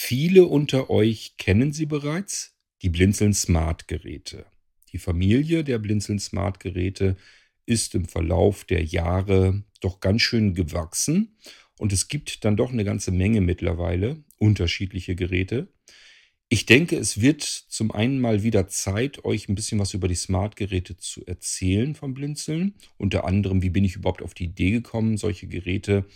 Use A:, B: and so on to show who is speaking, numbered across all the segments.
A: Viele unter euch kennen sie bereits, die Blinzeln Smart Geräte. Die Familie der Blinzeln Smart Geräte ist im Verlauf der Jahre doch ganz schön gewachsen und es gibt dann doch eine ganze Menge mittlerweile unterschiedliche Geräte. Ich denke, es wird zum einen mal wieder Zeit, euch ein bisschen was über die Smart-Geräte zu erzählen vom Blinzeln. Unter anderem, wie bin ich überhaupt auf die Idee gekommen, solche Geräte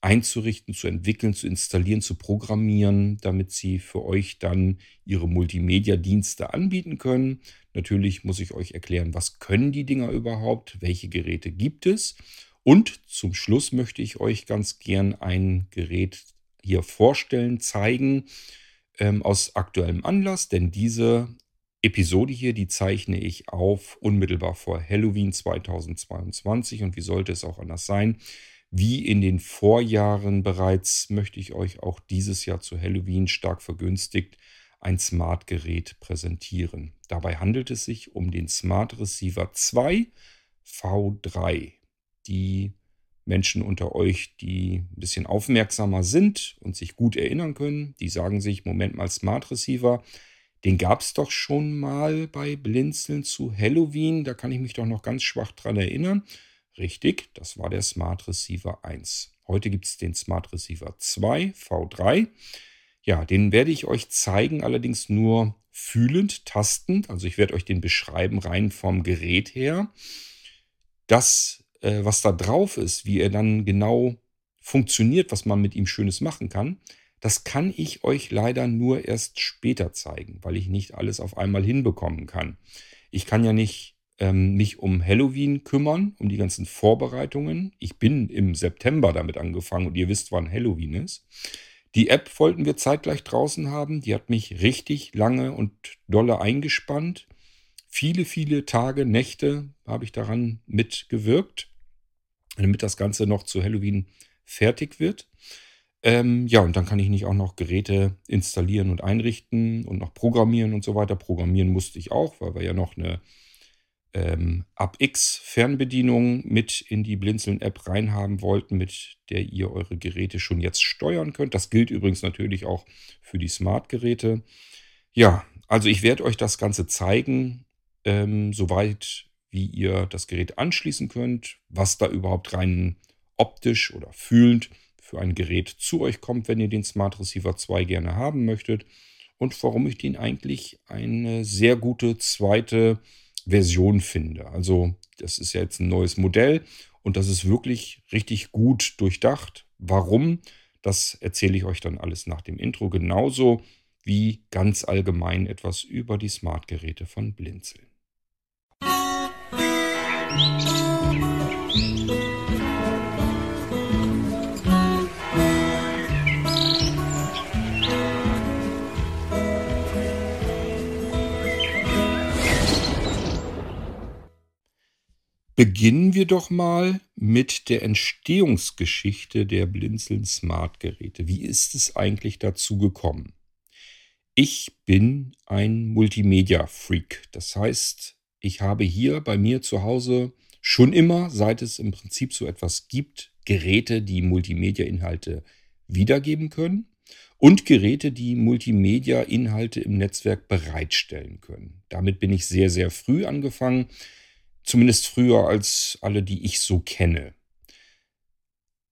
A: einzurichten, zu entwickeln, zu installieren, zu programmieren, damit sie für euch dann ihre Multimedia-Dienste anbieten können. Natürlich muss ich euch erklären, was können die Dinger überhaupt, welche Geräte gibt es. Und zum Schluss möchte ich euch ganz gern ein Gerät hier vorstellen, zeigen, ähm, aus aktuellem Anlass, denn diese Episode hier, die zeichne ich auf unmittelbar vor Halloween 2022 und wie sollte es auch anders sein? Wie in den Vorjahren bereits möchte ich euch auch dieses Jahr zu Halloween stark vergünstigt ein Smart-Gerät präsentieren. Dabei handelt es sich um den Smart Receiver 2 V3. Die Menschen unter euch, die ein bisschen aufmerksamer sind und sich gut erinnern können, die sagen sich, Moment mal, Smart Receiver, den gab es doch schon mal bei Blinzeln zu Halloween, da kann ich mich doch noch ganz schwach dran erinnern. Richtig, das war der Smart Receiver 1. Heute gibt es den Smart Receiver 2 V3. Ja, den werde ich euch zeigen, allerdings nur fühlend, tastend. Also ich werde euch den beschreiben rein vom Gerät her. Das, äh, was da drauf ist, wie er dann genau funktioniert, was man mit ihm Schönes machen kann, das kann ich euch leider nur erst später zeigen, weil ich nicht alles auf einmal hinbekommen kann. Ich kann ja nicht ähm, mich um Halloween kümmern, um die ganzen Vorbereitungen. Ich bin im September damit angefangen und ihr wisst, wann Halloween ist. Die App wollten wir zeitgleich draußen haben. Die hat mich richtig lange und dolle eingespannt. Viele, viele Tage, Nächte habe ich daran mitgewirkt, damit das Ganze noch zu Halloween fertig wird. Ähm, ja, und dann kann ich nicht auch noch Geräte installieren und einrichten und noch programmieren und so weiter. Programmieren musste ich auch, weil wir ja noch eine ähm, X Fernbedienung mit in die Blinzeln-App reinhaben wollten, mit der ihr eure Geräte schon jetzt steuern könnt. Das gilt übrigens natürlich auch für die Smart-Geräte. Ja, also ich werde euch das Ganze zeigen, ähm, soweit wie ihr das Gerät anschließen könnt, was da überhaupt rein optisch oder fühlend für ein Gerät zu euch kommt, wenn ihr den Smart Receiver 2 gerne haben möchtet und warum ich den eigentlich eine sehr gute zweite Version finde. Also das ist ja jetzt ein neues Modell und das ist wirklich richtig gut durchdacht. Warum? Das erzähle ich euch dann alles nach dem Intro. Genauso wie ganz allgemein etwas über die Smartgeräte von Blinzeln. Musik Beginnen wir doch mal mit der Entstehungsgeschichte der Blinzeln Smart Geräte. Wie ist es eigentlich dazu gekommen? Ich bin ein Multimedia-Freak. Das heißt, ich habe hier bei mir zu Hause schon immer, seit es im Prinzip so etwas gibt, Geräte, die Multimedia-Inhalte wiedergeben können und Geräte, die Multimedia-Inhalte im Netzwerk bereitstellen können. Damit bin ich sehr, sehr früh angefangen. Zumindest früher als alle, die ich so kenne.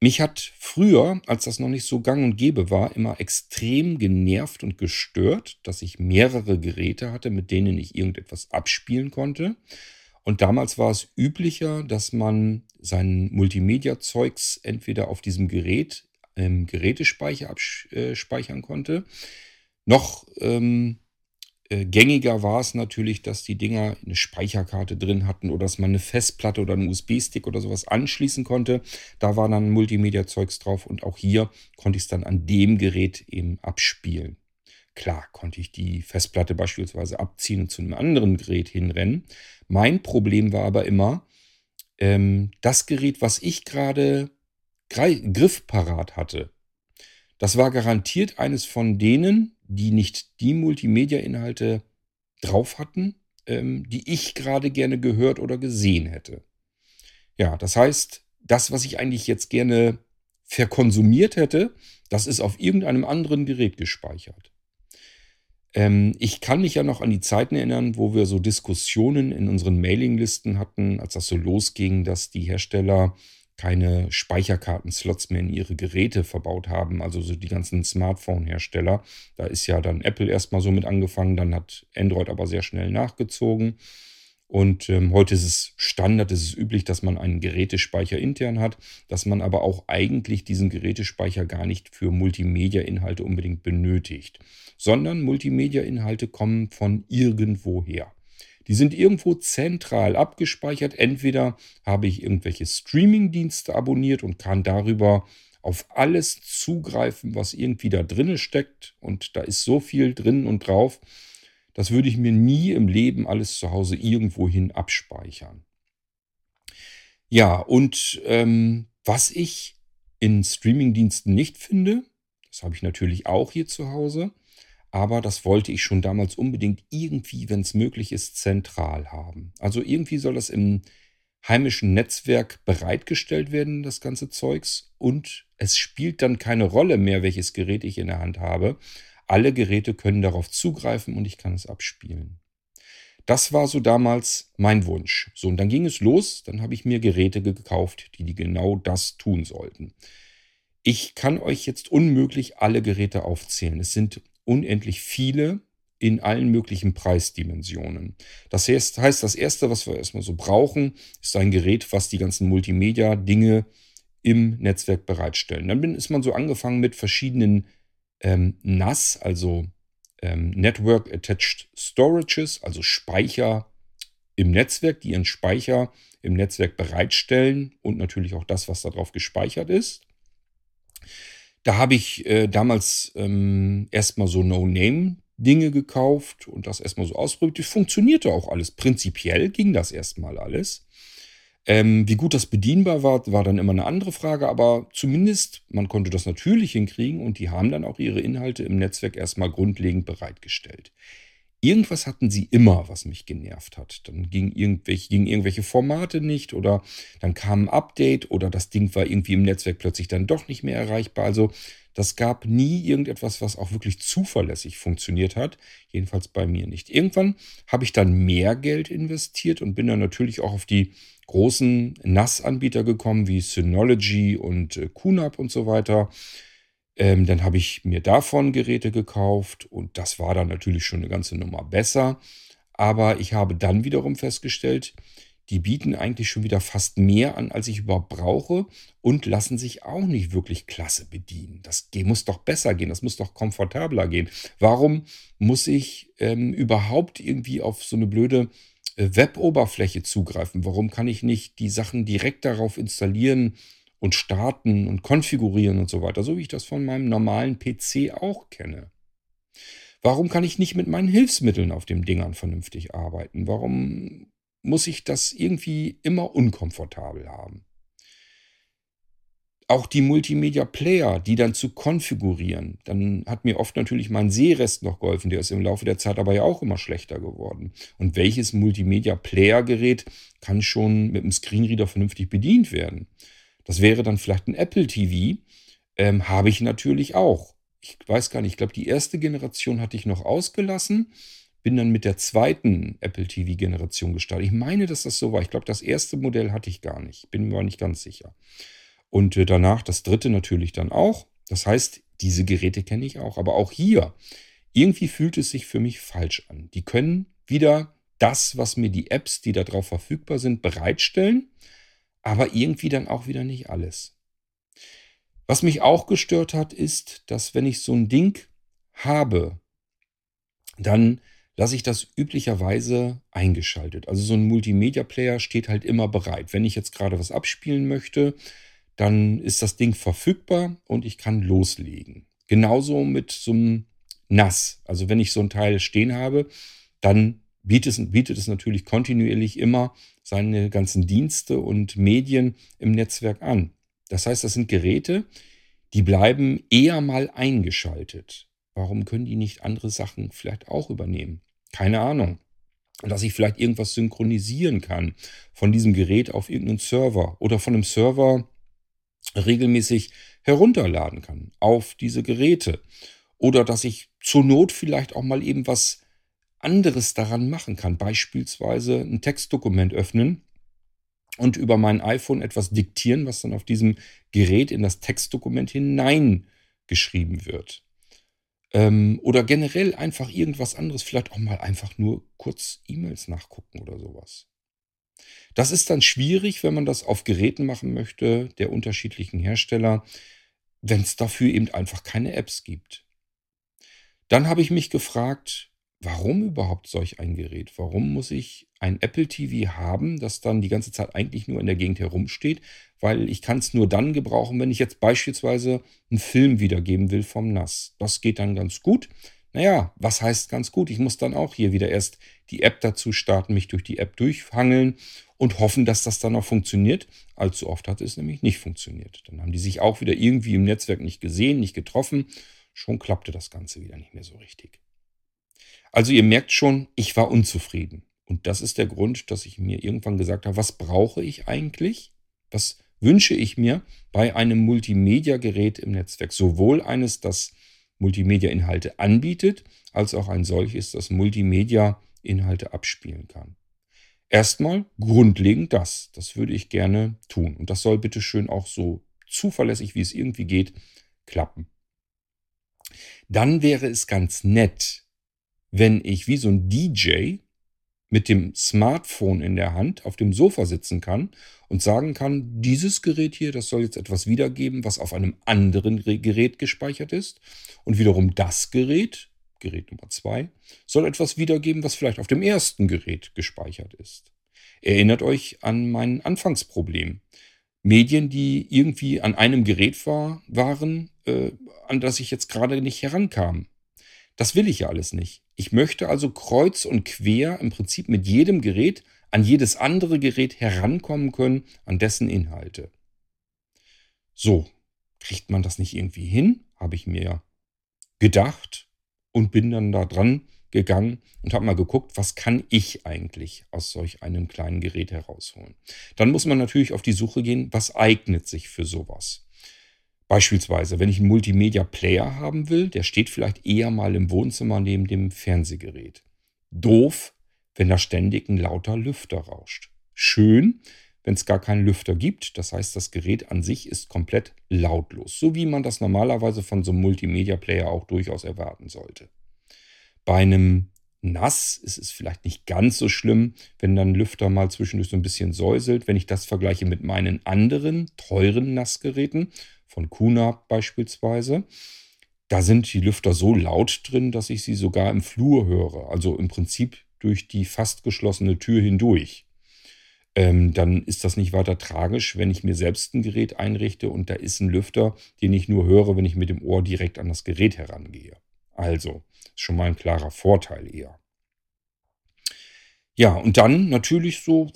A: Mich hat früher, als das noch nicht so gang und gäbe war, immer extrem genervt und gestört, dass ich mehrere Geräte hatte, mit denen ich irgendetwas abspielen konnte. Und damals war es üblicher, dass man sein Multimedia-Zeugs entweder auf diesem Gerät im Gerätespeicher abspeichern konnte, noch ähm, äh, gängiger war es natürlich, dass die Dinger eine Speicherkarte drin hatten oder dass man eine Festplatte oder einen USB-Stick oder sowas anschließen konnte. Da war dann Multimedia-Zeugs drauf und auch hier konnte ich es dann an dem Gerät eben abspielen. Klar konnte ich die Festplatte beispielsweise abziehen und zu einem anderen Gerät hinrennen. Mein Problem war aber immer, ähm, das Gerät, was ich gerade griffparat hatte, das war garantiert eines von denen, die nicht die Multimedia-Inhalte drauf hatten, ähm, die ich gerade gerne gehört oder gesehen hätte. Ja, das heißt, das, was ich eigentlich jetzt gerne verkonsumiert hätte, das ist auf irgendeinem anderen Gerät gespeichert. Ähm, ich kann mich ja noch an die Zeiten erinnern, wo wir so Diskussionen in unseren Mailinglisten hatten, als das so losging, dass die Hersteller keine Speicherkartenslots mehr in ihre Geräte verbaut haben, also so die ganzen Smartphone-Hersteller. Da ist ja dann Apple erstmal so mit angefangen, dann hat Android aber sehr schnell nachgezogen. Und ähm, heute ist es Standard, es ist üblich, dass man einen Gerätespeicher intern hat, dass man aber auch eigentlich diesen Gerätespeicher gar nicht für Multimedia-Inhalte unbedingt benötigt, sondern Multimedia-Inhalte kommen von irgendwoher. Die sind irgendwo zentral abgespeichert. Entweder habe ich irgendwelche Streaming-Dienste abonniert und kann darüber auf alles zugreifen, was irgendwie da drinne steckt. Und da ist so viel drin und drauf. Das würde ich mir nie im Leben alles zu Hause irgendwohin abspeichern. Ja, und ähm, was ich in Streaming-Diensten nicht finde, das habe ich natürlich auch hier zu Hause, aber das wollte ich schon damals unbedingt irgendwie, wenn es möglich ist, zentral haben. Also irgendwie soll das im heimischen Netzwerk bereitgestellt werden, das ganze Zeugs. Und es spielt dann keine Rolle mehr, welches Gerät ich in der Hand habe. Alle Geräte können darauf zugreifen und ich kann es abspielen. Das war so damals mein Wunsch. So, und dann ging es los. Dann habe ich mir Geräte gekauft, die, die genau das tun sollten. Ich kann euch jetzt unmöglich alle Geräte aufzählen. Es sind unendlich viele in allen möglichen Preisdimensionen. Das heißt, das Erste, was wir erstmal so brauchen, ist ein Gerät, was die ganzen Multimedia-Dinge im Netzwerk bereitstellen. Dann ist man so angefangen mit verschiedenen ähm, NAS, also ähm, Network Attached Storages, also Speicher im Netzwerk, die ihren Speicher im Netzwerk bereitstellen und natürlich auch das, was darauf gespeichert ist. Da habe ich äh, damals ähm, erstmal so No-Name-Dinge gekauft und das erstmal so ausprobiert. Das funktionierte auch alles. Prinzipiell ging das erstmal alles. Ähm, wie gut das bedienbar war, war dann immer eine andere Frage, aber zumindest man konnte das natürlich hinkriegen und die haben dann auch ihre Inhalte im Netzwerk erstmal grundlegend bereitgestellt. Irgendwas hatten sie immer, was mich genervt hat. Dann ging irgendwelche, gingen irgendwelche Formate nicht oder dann kam ein Update oder das Ding war irgendwie im Netzwerk plötzlich dann doch nicht mehr erreichbar. Also das gab nie irgendetwas, was auch wirklich zuverlässig funktioniert hat. Jedenfalls bei mir nicht. Irgendwann habe ich dann mehr Geld investiert und bin dann natürlich auch auf die großen NAS-Anbieter gekommen, wie Synology und äh, QNAP und so weiter. Ähm, dann habe ich mir davon Geräte gekauft und das war dann natürlich schon eine ganze Nummer besser. Aber ich habe dann wiederum festgestellt, die bieten eigentlich schon wieder fast mehr an, als ich überhaupt brauche und lassen sich auch nicht wirklich klasse bedienen. Das muss doch besser gehen, das muss doch komfortabler gehen. Warum muss ich ähm, überhaupt irgendwie auf so eine blöde äh, Web-Oberfläche zugreifen? Warum kann ich nicht die Sachen direkt darauf installieren und starten und konfigurieren und so weiter, so wie ich das von meinem normalen PC auch kenne. Warum kann ich nicht mit meinen Hilfsmitteln auf dem Dingern vernünftig arbeiten? Warum muss ich das irgendwie immer unkomfortabel haben? Auch die Multimedia-Player, die dann zu konfigurieren, dann hat mir oft natürlich mein Sehrest noch geholfen, der ist im Laufe der Zeit aber ja auch immer schlechter geworden. Und welches Multimedia-Player-Gerät kann schon mit dem Screenreader vernünftig bedient werden? Das wäre dann vielleicht ein Apple TV. Ähm, Habe ich natürlich auch. Ich weiß gar nicht, ich glaube, die erste Generation hatte ich noch ausgelassen. Bin dann mit der zweiten Apple TV-Generation gestartet. Ich meine, dass das so war. Ich glaube, das erste Modell hatte ich gar nicht. Bin mir aber nicht ganz sicher. Und äh, danach das dritte natürlich dann auch. Das heißt, diese Geräte kenne ich auch. Aber auch hier, irgendwie fühlt es sich für mich falsch an. Die können wieder das, was mir die Apps, die darauf verfügbar sind, bereitstellen aber irgendwie dann auch wieder nicht alles. Was mich auch gestört hat, ist, dass wenn ich so ein Ding habe, dann lasse ich das üblicherweise eingeschaltet. Also so ein Multimedia-Player steht halt immer bereit. Wenn ich jetzt gerade was abspielen möchte, dann ist das Ding verfügbar und ich kann loslegen. Genauso mit so einem NAS. Also wenn ich so ein Teil stehen habe, dann bietet es, bietet es natürlich kontinuierlich immer seine ganzen Dienste und Medien im Netzwerk an. Das heißt, das sind Geräte, die bleiben eher mal eingeschaltet. Warum können die nicht andere Sachen vielleicht auch übernehmen? Keine Ahnung. Dass ich vielleicht irgendwas synchronisieren kann von diesem Gerät auf irgendeinen Server oder von einem Server regelmäßig herunterladen kann auf diese Geräte. Oder dass ich zur Not vielleicht auch mal eben was anderes daran machen kann. Beispielsweise ein Textdokument öffnen und über mein iPhone etwas diktieren, was dann auf diesem Gerät in das Textdokument hineingeschrieben wird. Ähm, oder generell einfach irgendwas anderes, vielleicht auch mal einfach nur kurz E-Mails nachgucken oder sowas. Das ist dann schwierig, wenn man das auf Geräten machen möchte, der unterschiedlichen Hersteller, wenn es dafür eben einfach keine Apps gibt. Dann habe ich mich gefragt, warum überhaupt solch ein Gerät? Warum muss ich ein Apple TV haben, das dann die ganze Zeit eigentlich nur in der Gegend herumsteht? Weil ich kann es nur dann gebrauchen, wenn ich jetzt beispielsweise einen Film wiedergeben will vom NAS. Das geht dann ganz gut. Naja, was heißt ganz gut? Ich muss dann auch hier wieder erst die App dazu starten, mich durch die App durchhangeln und hoffen, dass das dann auch funktioniert. Allzu oft hat es nämlich nicht funktioniert. Dann haben die sich auch wieder irgendwie im Netzwerk nicht gesehen, nicht getroffen. Schon klappte das Ganze wieder nicht mehr so richtig. Also ihr merkt schon, ich war unzufrieden. Und das ist der Grund, dass ich mir irgendwann gesagt habe, was brauche ich eigentlich? Was wünsche ich mir bei einem Multimedia-Gerät im Netzwerk? Sowohl eines, das Multimedia-Inhalte anbietet, als auch ein solches, das Multimedia-Inhalte abspielen kann. Erstmal grundlegend das. Das würde ich gerne tun. Und das soll bitte schön auch so zuverlässig, wie es irgendwie geht, klappen. Dann wäre es ganz nett, wenn ich wie so ein DJ mit dem Smartphone in der Hand auf dem Sofa sitzen kann und sagen kann, dieses Gerät hier, das soll jetzt etwas wiedergeben, was auf einem anderen Gerät gespeichert ist. Und wiederum das Gerät, Gerät Nummer zwei, soll etwas wiedergeben, was vielleicht auf dem ersten Gerät gespeichert ist. Erinnert euch an mein Anfangsproblem. Medien, die irgendwie an einem Gerät war, waren, äh, an das ich jetzt gerade nicht herankam. Das will ich ja alles nicht. Ich möchte also kreuz und quer im Prinzip mit jedem Gerät an jedes andere Gerät herankommen können, an dessen Inhalte. So, kriegt man das nicht irgendwie hin? Habe ich mir gedacht und bin dann da dran gegangen und habe mal geguckt, was kann ich eigentlich aus solch einem kleinen Gerät herausholen. Dann muss man natürlich auf die Suche gehen, was eignet sich für sowas. Beispielsweise, wenn ich einen Multimedia-Player haben will, der steht vielleicht eher mal im Wohnzimmer neben dem Fernsehgerät. Doof, wenn da ständig ein lauter Lüfter rauscht. Schön, wenn es gar keinen Lüfter gibt. Das heißt, das Gerät an sich ist komplett lautlos, so wie man das normalerweise von so einem Multimedia-Player auch durchaus erwarten sollte. Bei einem NAS ist es vielleicht nicht ganz so schlimm, wenn dann Lüfter mal zwischendurch so ein bisschen säuselt. Wenn ich das vergleiche mit meinen anderen teuren NAS-Geräten, von Kuna beispielsweise. Da sind die Lüfter so laut drin, dass ich sie sogar im Flur höre. Also im Prinzip durch die fast geschlossene Tür hindurch. Ähm, dann ist das nicht weiter tragisch, wenn ich mir selbst ein Gerät einrichte und da ist ein Lüfter, den ich nur höre, wenn ich mit dem Ohr direkt an das Gerät herangehe. Also, ist schon mal ein klarer Vorteil eher. Ja, und dann natürlich so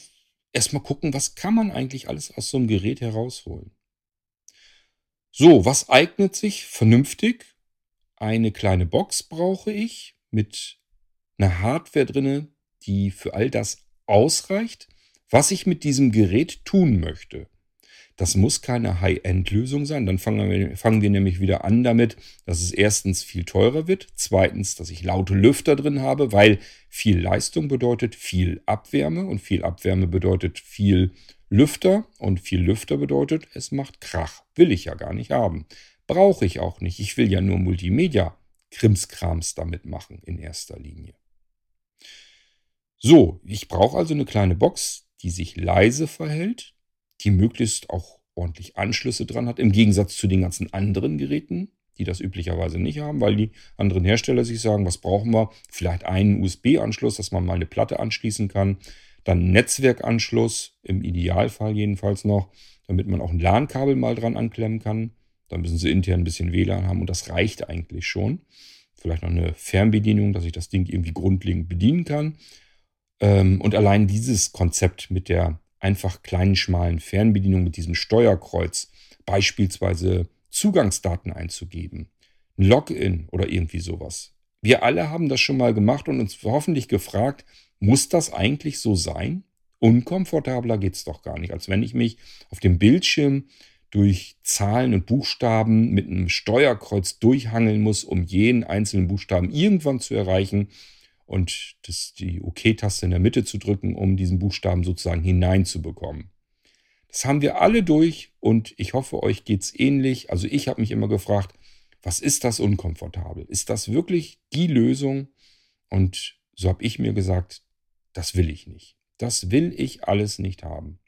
A: erstmal gucken, was kann man eigentlich alles aus so einem Gerät herausholen. So, was eignet sich vernünftig? Eine kleine Box brauche ich mit einer Hardware drinne, die für all das ausreicht, was ich mit diesem Gerät tun möchte. Das muss keine High-End-Lösung sein. Dann fangen wir, fangen wir nämlich wieder an damit, dass es erstens viel teurer wird, zweitens, dass ich laute Lüfter drin habe, weil viel Leistung bedeutet viel Abwärme und viel Abwärme bedeutet viel Lüfter und viel Lüfter bedeutet, es macht Krach. Will ich ja gar nicht haben. Brauche ich auch nicht. Ich will ja nur Multimedia Krimskrams damit machen in erster Linie. So, ich brauche also eine kleine Box, die sich leise verhält, die möglichst auch ordentlich Anschlüsse dran hat, im Gegensatz zu den ganzen anderen Geräten, die das üblicherweise nicht haben, weil die anderen Hersteller sich sagen, was brauchen wir? Vielleicht einen USB-Anschluss, dass man mal eine Platte anschließen kann. Dann Netzwerkanschluss, im Idealfall jedenfalls noch, damit man auch ein LAN-Kabel mal dran anklemmen kann. Dann müssen sie intern ein bisschen WLAN haben und das reicht eigentlich schon. Vielleicht noch eine Fernbedienung, dass ich das Ding irgendwie grundlegend bedienen kann. Ähm, und allein dieses Konzept mit der einfach kleinen, schmalen Fernbedienung, mit diesem Steuerkreuz, beispielsweise Zugangsdaten einzugeben, ein Login oder irgendwie sowas. Wir alle haben das schon mal gemacht und uns hoffentlich gefragt, muss das eigentlich so sein? Unkomfortabler geht es doch gar nicht, als wenn ich mich auf dem Bildschirm durch Zahlen und Buchstaben mit einem Steuerkreuz durchhangeln muss, um jeden einzelnen Buchstaben irgendwann zu erreichen und das, die OK-Taste in der Mitte zu drücken, um diesen Buchstaben sozusagen hineinzubekommen. Das haben wir alle durch und ich hoffe, euch geht es ähnlich. Also ich habe mich immer gefragt, was ist das unkomfortabel? Ist das wirklich die Lösung? Und so habe ich mir gesagt, das will ich nicht. Das will ich alles nicht haben.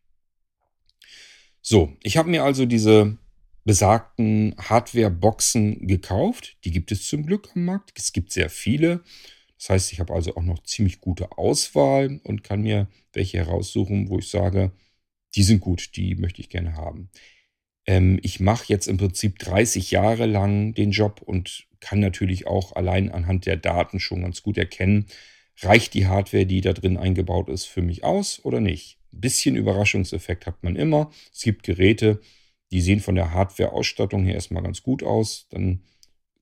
A: So, ich habe mir also diese besagten Hardware-Boxen gekauft. Die gibt es zum Glück am Markt. Es gibt sehr viele. Das heißt, ich habe also auch noch ziemlich gute Auswahl und kann mir welche heraussuchen, wo ich sage, die sind gut, die möchte ich gerne haben. Ähm, ich mache jetzt im Prinzip 30 Jahre lang den Job und kann natürlich auch allein anhand der Daten schon ganz gut erkennen, reicht die Hardware, die da drin eingebaut ist, für mich aus oder nicht. Ein bisschen Überraschungseffekt hat man immer. Es gibt Geräte, die sehen von der Hardware-Ausstattung her erstmal ganz gut aus. Dann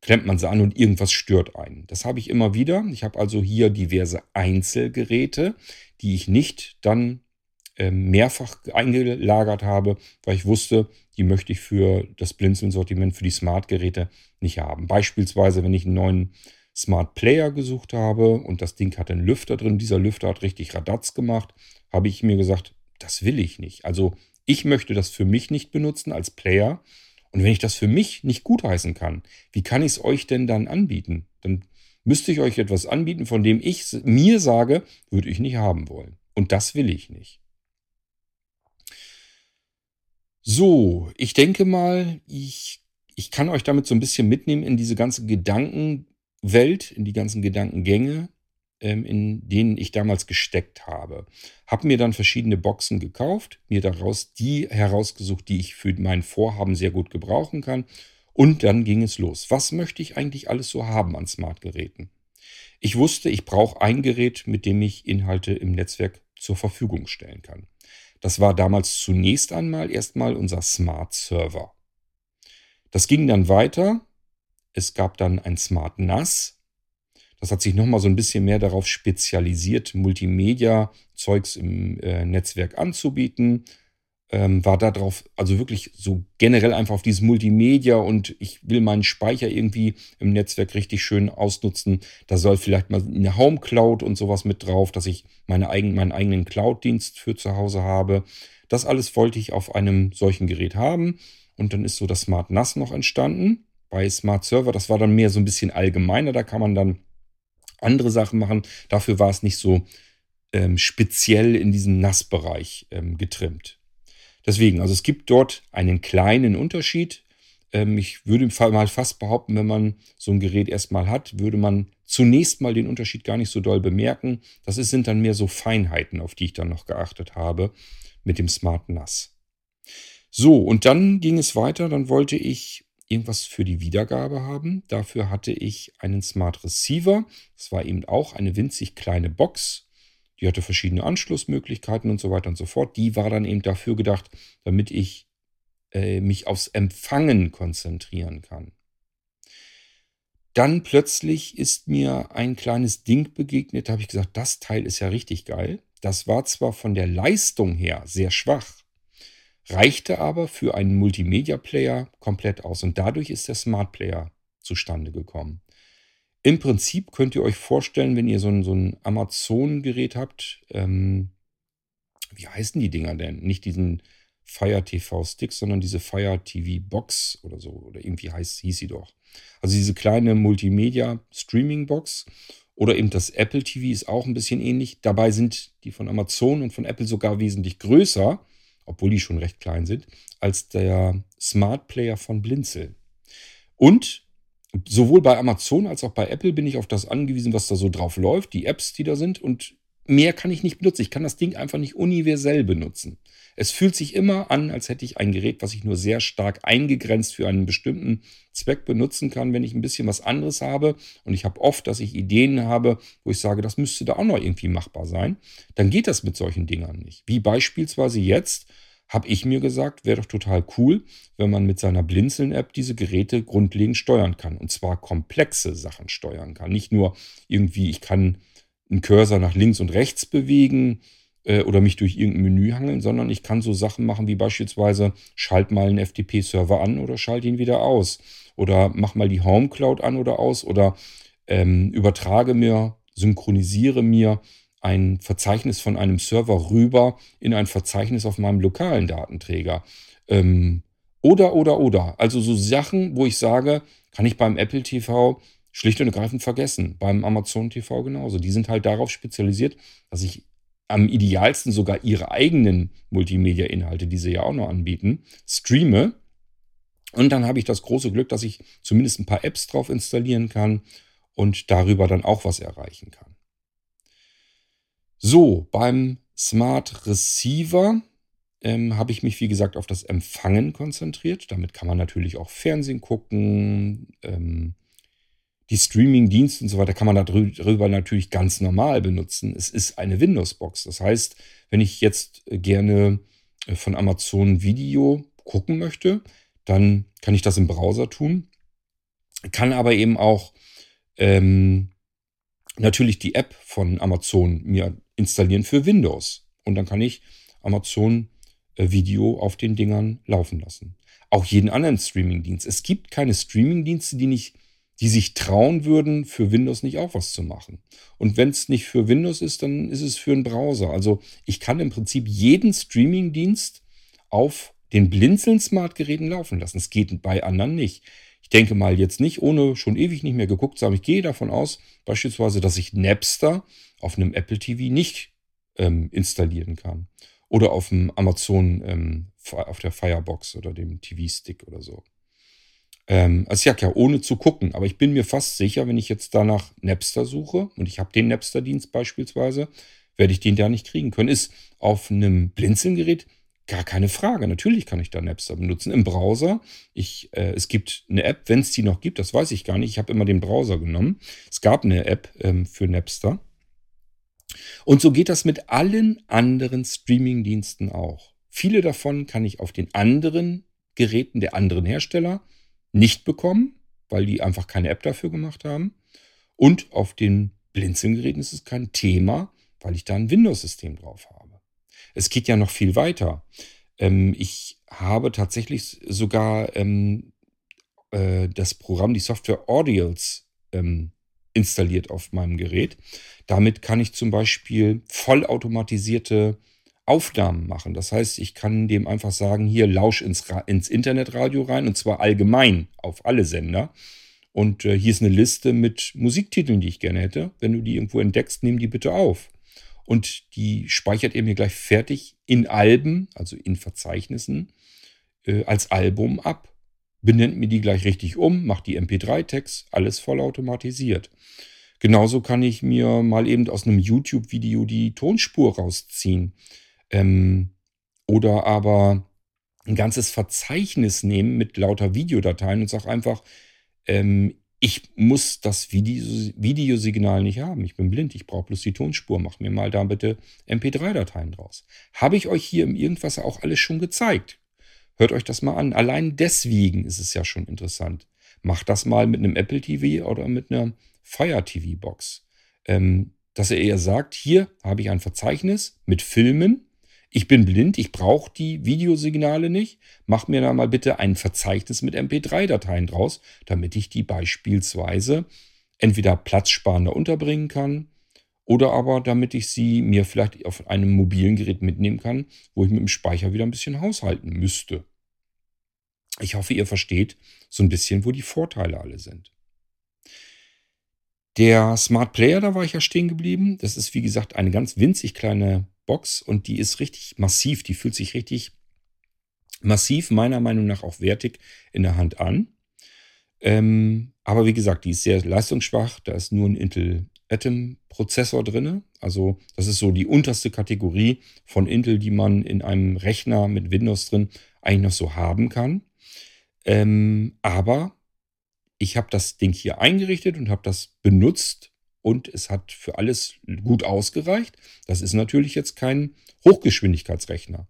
A: klemmt man sie an und irgendwas stört einen. Das habe ich immer wieder. Ich habe also hier diverse Einzelgeräte, die ich nicht dann äh, mehrfach eingelagert habe, weil ich wusste, die möchte ich für das Blinzeln-Sortiment, für die Smart-Geräte nicht haben. Beispielsweise, wenn ich einen neuen Smart Player gesucht habe und das Ding hat einen Lüfter drin, dieser Lüfter hat richtig Radatz gemacht, habe ich mir gesagt, das will ich nicht. Also ich möchte das für mich nicht benutzen als Player. Und wenn ich das für mich nicht gutheißen kann, wie kann ich es euch denn dann anbieten? Dann müsste ich euch etwas anbieten, von dem ich mir sage, würde ich nicht haben wollen. Und das will ich nicht. So, ich denke mal, ich, ich kann euch damit so ein bisschen mitnehmen in diese ganze Gedankenwelt, in die ganzen Gedankengänge, in denen ich damals gesteckt habe. Hab mir dann verschiedene Boxen gekauft, mir daraus die herausgesucht, die ich für mein Vorhaben sehr gut gebrauchen kann. Und dann ging es los. Was möchte ich eigentlich alles so haben an Smartgeräten? Ich wusste, ich brauche ein Gerät, mit dem ich Inhalte im Netzwerk zur Verfügung stellen kann. Das war damals zunächst einmal erstmal unser Smart Server. Das ging dann weiter. Es gab dann ein Smart NAS. Das hat sich nochmal so ein bisschen mehr darauf spezialisiert, Multimedia-Zeugs im äh, Netzwerk anzubieten ähm, war darauf, also wirklich so generell einfach auf dieses Multimedia und ich will meinen Speicher irgendwie im Netzwerk richtig schön ausnutzen. Da soll vielleicht mal eine Home Cloud und sowas mit drauf, dass ich meine eigen, meinen eigenen Cloud-Dienst für zu Hause habe. Das alles wollte ich auf einem solchen Gerät haben. Und dann ist so das Smart NAS noch entstanden. Bei Smart Server, das war dann mehr so ein bisschen allgemeiner, da kann man dann andere Sachen machen. Dafür war es nicht so ähm, speziell in diesem NAS-Bereich ähm, getrimmt. Deswegen, also es gibt dort einen kleinen Unterschied. Ähm, ich würde mal fast behaupten, wenn man so ein Gerät erstmal hat, würde man zunächst mal den Unterschied gar nicht so doll bemerken. Das sind dann mehr so Feinheiten, auf die ich dann noch geachtet habe mit dem Smart NAS. So, und dann ging es weiter. Dann wollte ich irgendwas für die Wiedergabe haben. Dafür hatte ich einen Smart Receiver. Das war eben auch eine winzig kleine Box die hatte verschiedene Anschlussmöglichkeiten und so weiter und so fort. Die war dann eben dafür gedacht, damit ich äh, mich aufs Empfangen konzentrieren kann. Dann plötzlich ist mir ein kleines Ding begegnet, da habe ich gesagt, das Teil ist ja richtig geil. Das war zwar von der Leistung her sehr schwach, reichte aber für einen Multimedia-Player komplett aus und dadurch ist der Smart Player zustande gekommen. Im Prinzip könnt ihr euch vorstellen, wenn ihr so ein, so ein Amazon-Gerät habt, ähm, wie heißen die Dinger denn? Nicht diesen Fire TV Stick, sondern diese Fire TV Box oder so, oder irgendwie heißt, hieß sie doch. Also diese kleine Multimedia Streaming Box oder eben das Apple TV ist auch ein bisschen ähnlich. Dabei sind die von Amazon und von Apple sogar wesentlich größer, obwohl die schon recht klein sind, als der Smart Player von Blinzel. Und sowohl bei Amazon als auch bei Apple bin ich auf das angewiesen, was da so drauf läuft, die Apps, die da sind. Und mehr kann ich nicht benutzen. Ich kann das Ding einfach nicht universell benutzen. Es fühlt sich immer an, als hätte ich ein Gerät, was ich nur sehr stark eingegrenzt für einen bestimmten Zweck benutzen kann, wenn ich ein bisschen was anderes habe. Und ich habe oft, dass ich Ideen habe, wo ich sage, das müsste da auch noch irgendwie machbar sein. Dann geht das mit solchen Dingern nicht. Wie beispielsweise jetzt habe ich mir gesagt, wäre doch total cool, wenn man mit seiner Blinzeln-App diese Geräte grundlegend steuern kann. Und zwar komplexe Sachen steuern kann. Nicht nur irgendwie, ich kann einen Cursor nach links und rechts bewegen äh, oder mich durch irgendein Menü hangeln, sondern ich kann so Sachen machen wie beispielsweise schalt mal einen FTP-Server an oder schalt ihn wieder aus oder mach mal die Home Cloud an oder aus oder ähm, übertrage mir, synchronisiere mir ein Verzeichnis von einem Server rüber in ein Verzeichnis auf meinem lokalen Datenträger. Ähm, oder, oder, oder. Also so Sachen, wo ich sage, kann ich beim Apple TV schlicht und ergreifend vergessen. Beim Amazon TV genauso. Die sind halt darauf spezialisiert, dass ich am idealsten sogar ihre eigenen Multimedia-Inhalte, die sie ja auch noch anbieten, streame. Und dann habe ich das große Glück, dass ich zumindest ein paar Apps drauf installieren kann und darüber dann auch was erreichen kann. So, beim Smart Receiver ähm, habe ich mich, wie gesagt, auf das Empfangen konzentriert. Damit kann man natürlich auch Fernsehen gucken, ähm, die Streaming-Dienste und so weiter kann man darüber natürlich ganz normal benutzen. Es ist eine Windows-Box. Das heißt, wenn ich jetzt gerne äh, von Amazon Video gucken möchte, dann kann ich das im Browser tun. Kann aber eben auch ähm, natürlich die App von Amazon mir installieren für Windows. Und dann kann ich Amazon äh, Video auf den Dingern laufen lassen. Auch jeden anderen Streaming-Dienst. Es gibt keine Streaming-Dienste, die nicht die sich trauen würden, für Windows nicht auch was zu machen. Und wenn es nicht für Windows ist, dann ist es für einen Browser. Also ich kann im Prinzip jeden Streaming-Dienst auf den blinzeln Smart-Geräten laufen lassen. Es geht bei anderen nicht. Ich denke mal jetzt nicht, ohne schon ewig nicht mehr geguckt zu haben. Ich gehe davon aus, beispielsweise, dass ich Napster auf einem Apple TV nicht ähm, installieren kann. Oder auf dem Amazon, ähm, auf der Firebox oder dem TV-Stick oder so. Ähm, also ja, ja, ohne zu gucken. Aber ich bin mir fast sicher, wenn ich jetzt danach Napster suche und ich habe den Napster-Dienst beispielsweise, werde ich den da nicht kriegen können. Ist auf einem Blinzelgerät gar keine Frage. Natürlich kann ich da Napster benutzen. Im Browser, ich, äh, es gibt eine App, wenn es die noch gibt, das weiß ich gar nicht. Ich habe immer den Browser genommen. Es gab eine App ähm, für Napster. Und so geht das mit allen anderen Streaming-Diensten auch. Viele davon kann ich auf den anderen Geräten der anderen Hersteller nicht bekommen, weil die einfach keine App dafür gemacht haben. Und auf den Blinzeln-Geräten ist es kein Thema, weil ich da ein Windows-System drauf habe. Es geht ja noch viel weiter. Ähm, ich habe tatsächlich sogar ähm, äh, das Programm, die Software Audials ähm, installiert auf meinem Gerät. Damit kann ich zum Beispiel vollautomatisierte Aufnahmen machen. Das heißt, ich kann dem einfach sagen, hier lausch ins, ins Internetradio rein und zwar allgemein auf alle Sender. Und äh, hier ist eine Liste mit Musiktiteln, die ich gerne hätte. Wenn du die irgendwo entdeckst, nimm die bitte auf. Und die speichert er mir gleich fertig in Alben, also in Verzeichnissen, äh, als Album ab. Benennt mir die gleich richtig um, macht die MP3-Tags, alles vollautomatisiert. Genauso kann ich mir mal eben aus einem YouTube-Video die Tonspur rausziehen. Ähm, oder aber ein ganzes Verzeichnis nehmen mit lauter Videodateien und sage einfach, ähm, ich muss das Video, Videosignal nicht haben. Ich bin blind, ich brauche bloß die Tonspur. Mach mir mal da bitte MP3-Dateien draus. Habe ich euch hier im Irgendwas auch alles schon gezeigt. Hört euch das mal an. Allein deswegen ist es ja schon interessant. Macht das mal mit einem Apple TV oder mit einer Fire TV Box. Ähm, dass er eher sagt, hier habe ich ein Verzeichnis mit Filmen, ich bin blind, ich brauche die Videosignale nicht. Mach mir da mal bitte ein Verzeichnis mit MP3-Dateien draus, damit ich die beispielsweise entweder platzsparender unterbringen kann oder aber damit ich sie mir vielleicht auf einem mobilen Gerät mitnehmen kann, wo ich mit dem Speicher wieder ein bisschen haushalten müsste. Ich hoffe, ihr versteht so ein bisschen, wo die Vorteile alle sind. Der Smart Player, da war ich ja stehen geblieben. Das ist, wie gesagt, eine ganz winzig kleine Box und die ist richtig massiv. Die fühlt sich richtig massiv, meiner Meinung nach auch wertig in der Hand an. Ähm, aber wie gesagt, die ist sehr leistungsschwach. Da ist nur ein Intel Atom Prozessor drin. Also das ist so die unterste Kategorie von Intel, die man in einem Rechner mit Windows drin eigentlich noch so haben kann. Ähm, aber ich habe das Ding hier eingerichtet und habe das benutzt und es hat für alles gut ausgereicht. Das ist natürlich jetzt kein Hochgeschwindigkeitsrechner.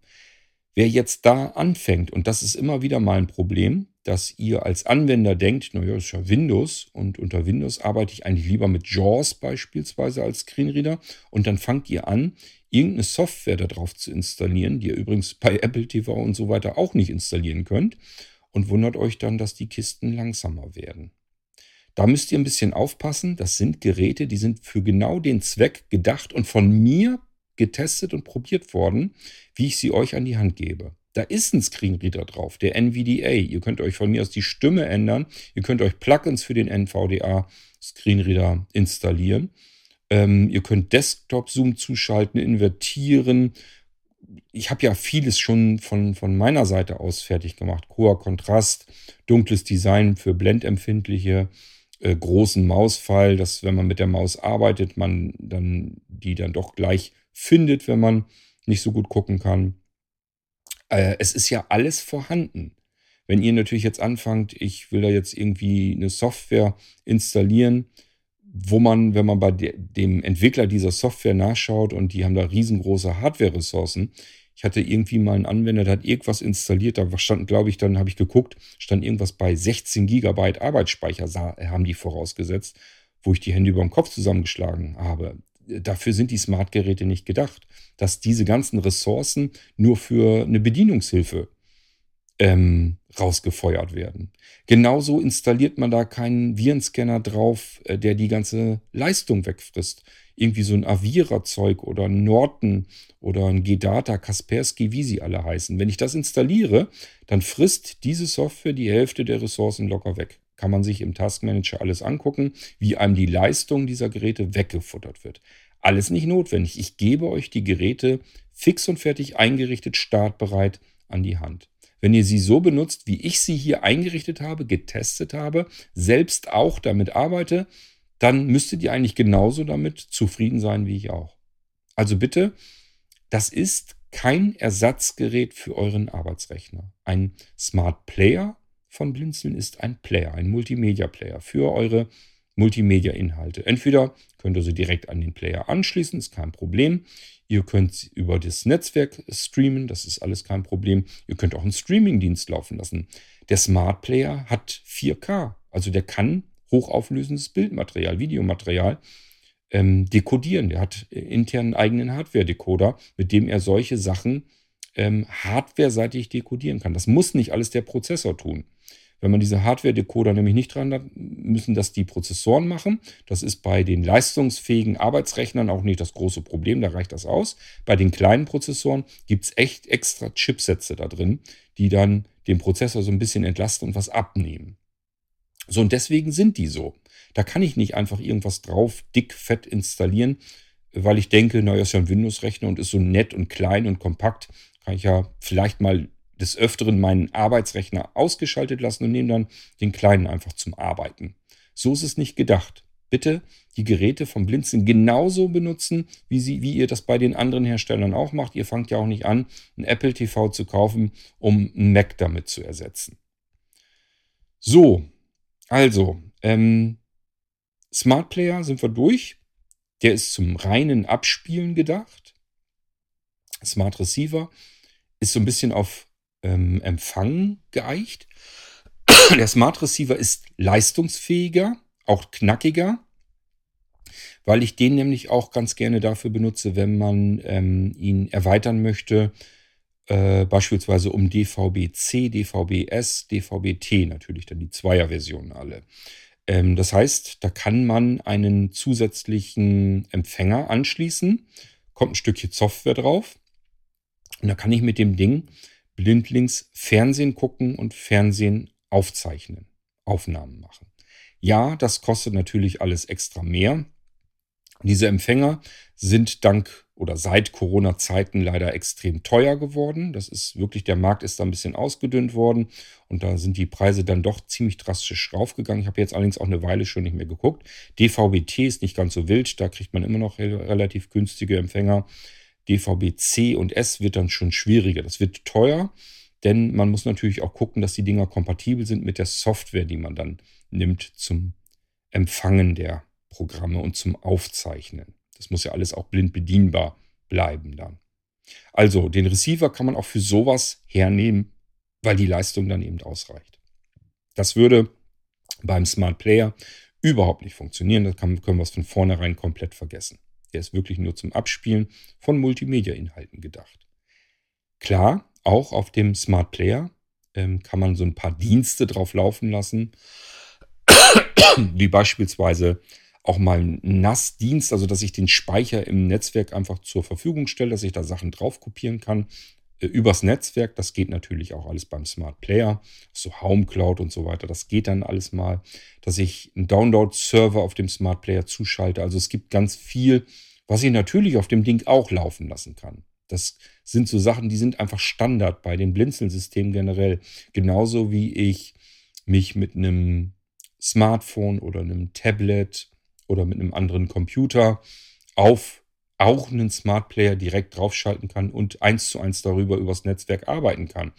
A: Wer jetzt da anfängt, und das ist immer wieder mal ein Problem, dass ihr als Anwender denkt, naja, ist ja Windows und unter Windows arbeite ich eigentlich lieber mit JAWS beispielsweise als Screenreader und dann fangt ihr an, irgendeine Software darauf zu installieren, die ihr übrigens bei Apple TV und so weiter auch nicht installieren könnt, und wundert euch dann, dass die Kisten langsamer werden. Da müsst ihr ein bisschen aufpassen. Das sind Geräte, die sind für genau den Zweck gedacht und von mir getestet und probiert worden, wie ich sie euch an die Hand gebe. Da ist ein Screenreader drauf, der NVDA. Ihr könnt euch von mir aus die Stimme ändern. Ihr könnt euch Plugins für den NVDA Screenreader installieren. Ähm, ihr könnt Desktop-Zoom zuschalten, invertieren. Ich habe ja vieles schon von, von meiner Seite aus fertig gemacht. Hoher Kontrast, dunkles Design für blendempfindliche äh, großen Mausfall, dass wenn man mit der Maus arbeitet, man dann die dann doch gleich findet, wenn man nicht so gut gucken kann. Äh, es ist ja alles vorhanden. Wenn ihr natürlich jetzt anfangt, ich will da jetzt irgendwie eine Software installieren, wo man, wenn man bei de dem Entwickler dieser Software nachschaut und die haben da riesengroße Hardware-Ressourcen, ich hatte irgendwie mal einen Anwender, der hat irgendwas installiert, da stand, glaube ich, dann habe ich geguckt, stand irgendwas bei 16 Gigabyte Arbeitsspeicher, haben die vorausgesetzt, wo ich die Hände über dem Kopf zusammengeschlagen habe. Dafür sind die Smartgeräte nicht gedacht, dass diese ganzen Ressourcen nur für eine Bedienungshilfe ähm, rausgefeuert werden. Genauso installiert man da keinen Virenscanner drauf, äh, der die ganze Leistung wegfrisst irgendwie so ein Avira-Zeug oder ein Norton oder ein G-Data, Kaspersky, wie sie alle heißen. Wenn ich das installiere, dann frisst diese Software die Hälfte der Ressourcen locker weg. Kann man sich im Taskmanager alles angucken, wie einem die Leistung dieser Geräte weggefuttert wird. Alles nicht notwendig. Ich gebe euch die Geräte fix und fertig eingerichtet, startbereit an die Hand. Wenn ihr sie so benutzt, wie ich sie hier eingerichtet habe, getestet habe, selbst auch damit arbeite, dann müsstet ihr eigentlich genauso damit zufrieden sein wie ich auch. Also bitte, das ist kein Ersatzgerät für euren Arbeitsrechner. Ein Smart Player von Blinzeln ist ein Player, ein Multimedia-Player für eure Multimedia-Inhalte. Entweder könnt ihr sie direkt an den Player anschließen, ist kein Problem. Ihr könnt über das Netzwerk streamen, das ist alles kein Problem. Ihr könnt auch einen Streaming-Dienst laufen lassen. Der Smart Player hat 4K, also der kann hochauflösendes Bildmaterial, Videomaterial ähm, dekodieren. Der hat intern einen eigenen Hardware-Decoder, mit dem er solche Sachen ähm, hardware-seitig dekodieren kann. Das muss nicht alles der Prozessor tun. Wenn man diese Hardware-Decoder nämlich nicht dran hat, müssen das die Prozessoren machen. Das ist bei den leistungsfähigen Arbeitsrechnern auch nicht das große Problem, da reicht das aus. Bei den kleinen Prozessoren gibt es echt extra Chipsätze da drin, die dann den Prozessor so ein bisschen entlasten und was abnehmen. So, und deswegen sind die so. Da kann ich nicht einfach irgendwas drauf dick, fett installieren, weil ich denke, naja, ist ja ein Windows-Rechner und ist so nett und klein und kompakt. Kann ich ja vielleicht mal des Öfteren meinen Arbeitsrechner ausgeschaltet lassen und nehme dann den kleinen einfach zum Arbeiten. So ist es nicht gedacht. Bitte die Geräte vom Blinzeln genauso benutzen, wie, sie, wie ihr das bei den anderen Herstellern auch macht. Ihr fangt ja auch nicht an, ein Apple TV zu kaufen, um einen Mac damit zu ersetzen. So, also, ähm, Smart Player sind wir durch. Der ist zum reinen Abspielen gedacht. Smart Receiver ist so ein bisschen auf ähm, Empfang geeicht. Der Smart Receiver ist leistungsfähiger, auch knackiger, weil ich den nämlich auch ganz gerne dafür benutze, wenn man ähm, ihn erweitern möchte äh, beispielsweise um DVB-C, DVB-S, DVB-T natürlich, dann die Zweier-Versionen alle. Ähm, das heißt, da kann man einen zusätzlichen Empfänger anschließen, kommt ein Stückchen Software drauf und da kann ich mit dem Ding blindlings Fernsehen gucken und Fernsehen aufzeichnen, Aufnahmen machen. Ja, das kostet natürlich alles extra mehr. Diese Empfänger sind dank oder seit Corona-Zeiten leider extrem teuer geworden. Das ist wirklich, der Markt ist da ein bisschen ausgedünnt worden und da sind die Preise dann doch ziemlich drastisch raufgegangen. Ich habe jetzt allerdings auch eine Weile schon nicht mehr geguckt. DVB-T ist nicht ganz so wild, da kriegt man immer noch relativ günstige Empfänger. DVB-C und S wird dann schon schwieriger. Das wird teuer, denn man muss natürlich auch gucken, dass die Dinger kompatibel sind mit der Software, die man dann nimmt zum Empfangen der Programme und zum Aufzeichnen. Das muss ja alles auch blind bedienbar bleiben dann. Also den Receiver kann man auch für sowas hernehmen, weil die Leistung dann eben ausreicht. Das würde beim Smart Player überhaupt nicht funktionieren. Da können wir es von vornherein komplett vergessen. Der ist wirklich nur zum Abspielen von Multimedia-Inhalten gedacht. Klar, auch auf dem Smart Player ähm, kann man so ein paar Dienste drauf laufen lassen, wie beispielsweise auch mal ein NAS-Dienst, also dass ich den Speicher im Netzwerk einfach zur Verfügung stelle, dass ich da Sachen drauf kopieren kann übers Netzwerk. Das geht natürlich auch alles beim Smart Player, so Home Cloud und so weiter. Das geht dann alles mal, dass ich einen Download-Server auf dem Smart Player zuschalte. Also es gibt ganz viel, was ich natürlich auf dem Ding auch laufen lassen kann. Das sind so Sachen, die sind einfach Standard bei den Blinzeln-Systemen generell. Genauso wie ich mich mit einem Smartphone oder einem Tablet oder mit einem anderen Computer auf auch einen Smart Player direkt draufschalten kann und eins zu eins darüber übers Netzwerk arbeiten kann.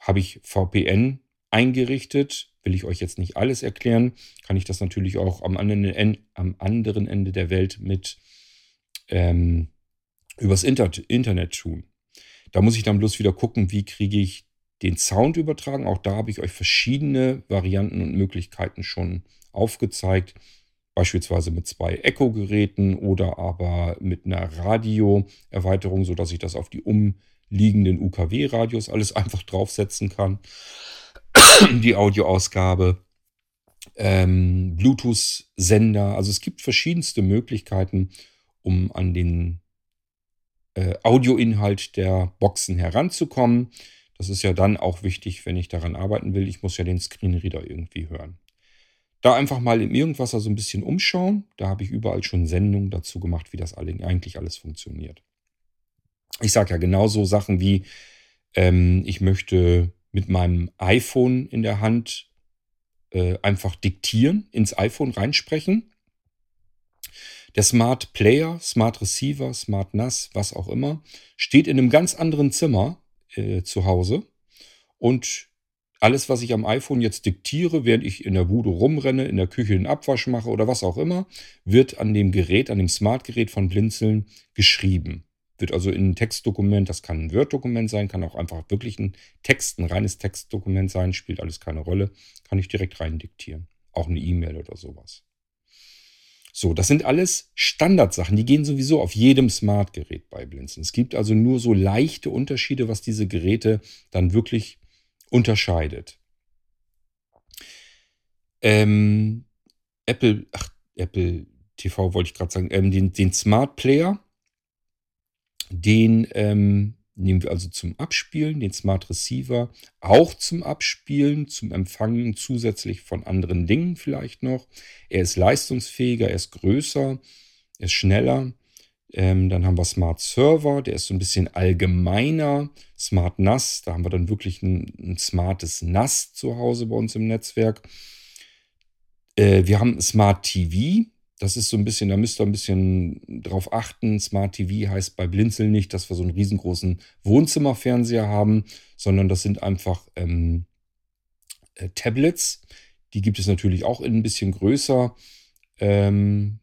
A: Habe ich VPN eingerichtet, will ich euch jetzt nicht alles erklären, kann ich das natürlich auch am anderen, Ende der Welt mit ähm, übers Internet tun. Da muss ich dann bloß wieder gucken, wie kriege ich den Sound übertragen. Auch da habe ich euch verschiedene Varianten und Möglichkeiten schon aufgezeigt. Beispielsweise mit zwei Echo-Geräten oder aber mit einer Radio-Erweiterung, sodass ich das auf die umliegenden UKW-Radios alles einfach draufsetzen kann. die Audioausgabe, ähm, Bluetooth-Sender. Also es gibt verschiedenste Möglichkeiten, um an den äh, Audioinhalt der Boxen heranzukommen. Das ist ja dann auch wichtig, wenn ich daran arbeiten will. Ich muss ja den Screenreader irgendwie hören. Da einfach mal im Irgendwasser so ein bisschen umschauen. Da habe ich überall schon Sendungen dazu gemacht, wie das eigentlich alles funktioniert. Ich sage ja genauso Sachen wie, ähm, ich möchte mit meinem iPhone in der Hand äh, einfach diktieren, ins iPhone reinsprechen. Der Smart Player, Smart Receiver, Smart NAS, was auch immer, steht in einem ganz anderen Zimmer äh, zu Hause. Und alles, was ich am iPhone jetzt diktiere, während ich in der Bude rumrenne, in der Küche einen Abwasch mache oder was auch immer, wird an dem Gerät, an dem Smart-Gerät von Blinzeln geschrieben. Wird also in ein Textdokument, das kann ein Word-Dokument sein, kann auch einfach wirklich ein Text, ein reines Textdokument sein, spielt alles keine Rolle, kann ich direkt rein diktieren. Auch eine E-Mail oder sowas. So, das sind alles Standardsachen, die gehen sowieso auf jedem Smart-Gerät bei Blinzeln. Es gibt also nur so leichte Unterschiede, was diese Geräte dann wirklich unterscheidet. Ähm, Apple, ach, Apple TV wollte ich gerade sagen, ähm, den, den Smart Player, den ähm, nehmen wir also zum Abspielen, den Smart Receiver auch zum Abspielen, zum Empfangen zusätzlich von anderen Dingen vielleicht noch. Er ist leistungsfähiger, er ist größer, er ist schneller. Ähm, dann haben wir Smart Server, der ist so ein bisschen allgemeiner. Smart NAS, da haben wir dann wirklich ein, ein smartes NAS zu Hause bei uns im Netzwerk. Äh, wir haben Smart TV, das ist so ein bisschen, da müsst ihr ein bisschen drauf achten. Smart TV heißt bei Blinzeln nicht, dass wir so einen riesengroßen Wohnzimmerfernseher haben, sondern das sind einfach ähm, äh, Tablets. Die gibt es natürlich auch in ein bisschen größer. Ähm,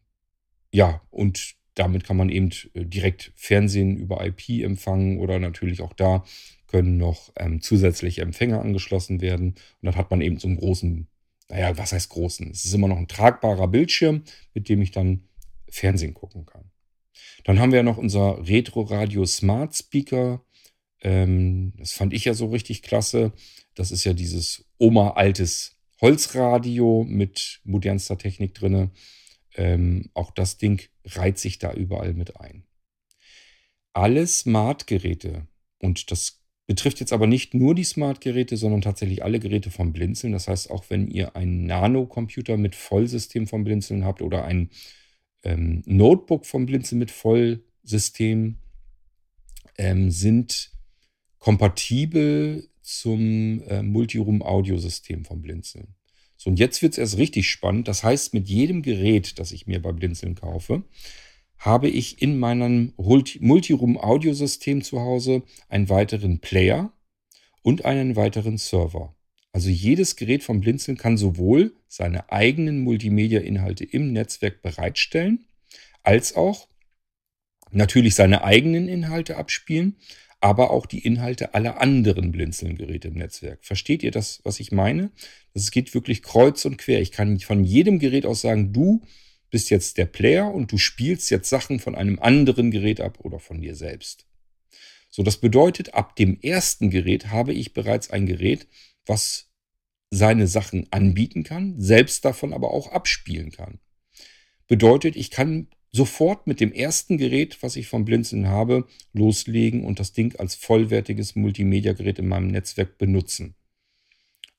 A: ja, und damit kann man eben äh, direkt Fernsehen über IP empfangen oder natürlich auch da können noch ähm, zusätzliche Empfänger angeschlossen werden. Und dann hat man eben so einen großen naja, was heißt großen? Es ist immer noch ein tragbarer Bildschirm, mit dem ich dann Fernsehen gucken kann. Dann haben wir ja noch unser Retro Radio Smart Speaker. Ähm, das fand ich ja so richtig klasse. Das ist ja dieses Oma-altes Holzradio mit modernster Technik drin. Ähm, auch das Ding reiht sich da überall mit ein. Alle Smart-Geräte, und das Betrifft jetzt aber nicht nur die Smart-Geräte, sondern tatsächlich alle Geräte vom Blinzeln. Das heißt, auch wenn ihr einen Nano-Computer mit Vollsystem vom Blinzeln habt oder ein ähm, Notebook vom Blinzeln mit Vollsystem, ähm, sind kompatibel zum äh, Multiroom-Audiosystem vom Blinzeln. So, und jetzt wird es erst richtig spannend. Das heißt, mit jedem Gerät, das ich mir bei Blinzeln kaufe, habe ich in meinem Multiroom-Audiosystem zu Hause einen weiteren Player und einen weiteren Server. Also jedes Gerät vom Blinzeln kann sowohl seine eigenen Multimedia-Inhalte im Netzwerk bereitstellen, als auch natürlich seine eigenen Inhalte abspielen, aber auch die Inhalte aller anderen Blinzeln-Geräte im Netzwerk. Versteht ihr das, was ich meine? Es geht wirklich kreuz und quer. Ich kann von jedem Gerät aus sagen, du bist jetzt der Player und du spielst jetzt Sachen von einem anderen Gerät ab oder von dir selbst. So, das bedeutet, ab dem ersten Gerät habe ich bereits ein Gerät, was seine Sachen anbieten kann, selbst davon aber auch abspielen kann. Bedeutet, ich kann sofort mit dem ersten Gerät, was ich vom Blinzeln habe, loslegen und das Ding als vollwertiges Multimedia-Gerät in meinem Netzwerk benutzen.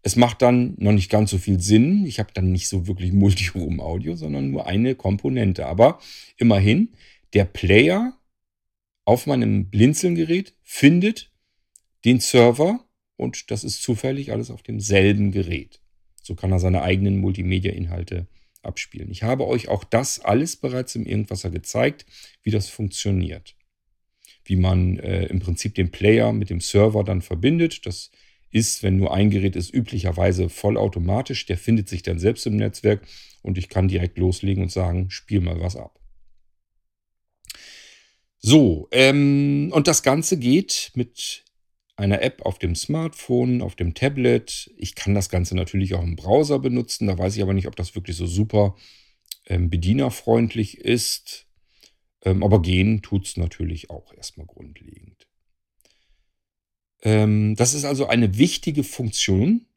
A: Es macht dann noch nicht ganz so viel Sinn. Ich habe dann nicht so wirklich Multiroom-Audio, sondern nur eine Komponente. Aber immerhin, der Player auf meinem Blinzeln-Gerät findet den Server und das ist zufällig alles auf demselben Gerät. So kann er seine eigenen Multimedia-Inhalte abspielen. Ich habe euch auch das alles bereits im Irgendwasser gezeigt, wie das funktioniert. Wie man äh, im Prinzip den Player mit dem Server dann verbindet. Das ist, wenn nur ein Gerät ist, üblicherweise vollautomatisch. Der findet sich dann selbst im Netzwerk und ich kann direkt loslegen und sagen, spiel mal was ab. So, ähm, und das Ganze geht mit einer App auf dem Smartphone, auf dem Tablet. Ich kann das Ganze natürlich auch im Browser benutzen. Da weiß ich aber nicht, ob das wirklich so super ähm, bedienerfreundlich ist. Ähm, aber gehen tut es natürlich auch erstmal grundlegend. Ähm, das ist also eine wichtige Funktion,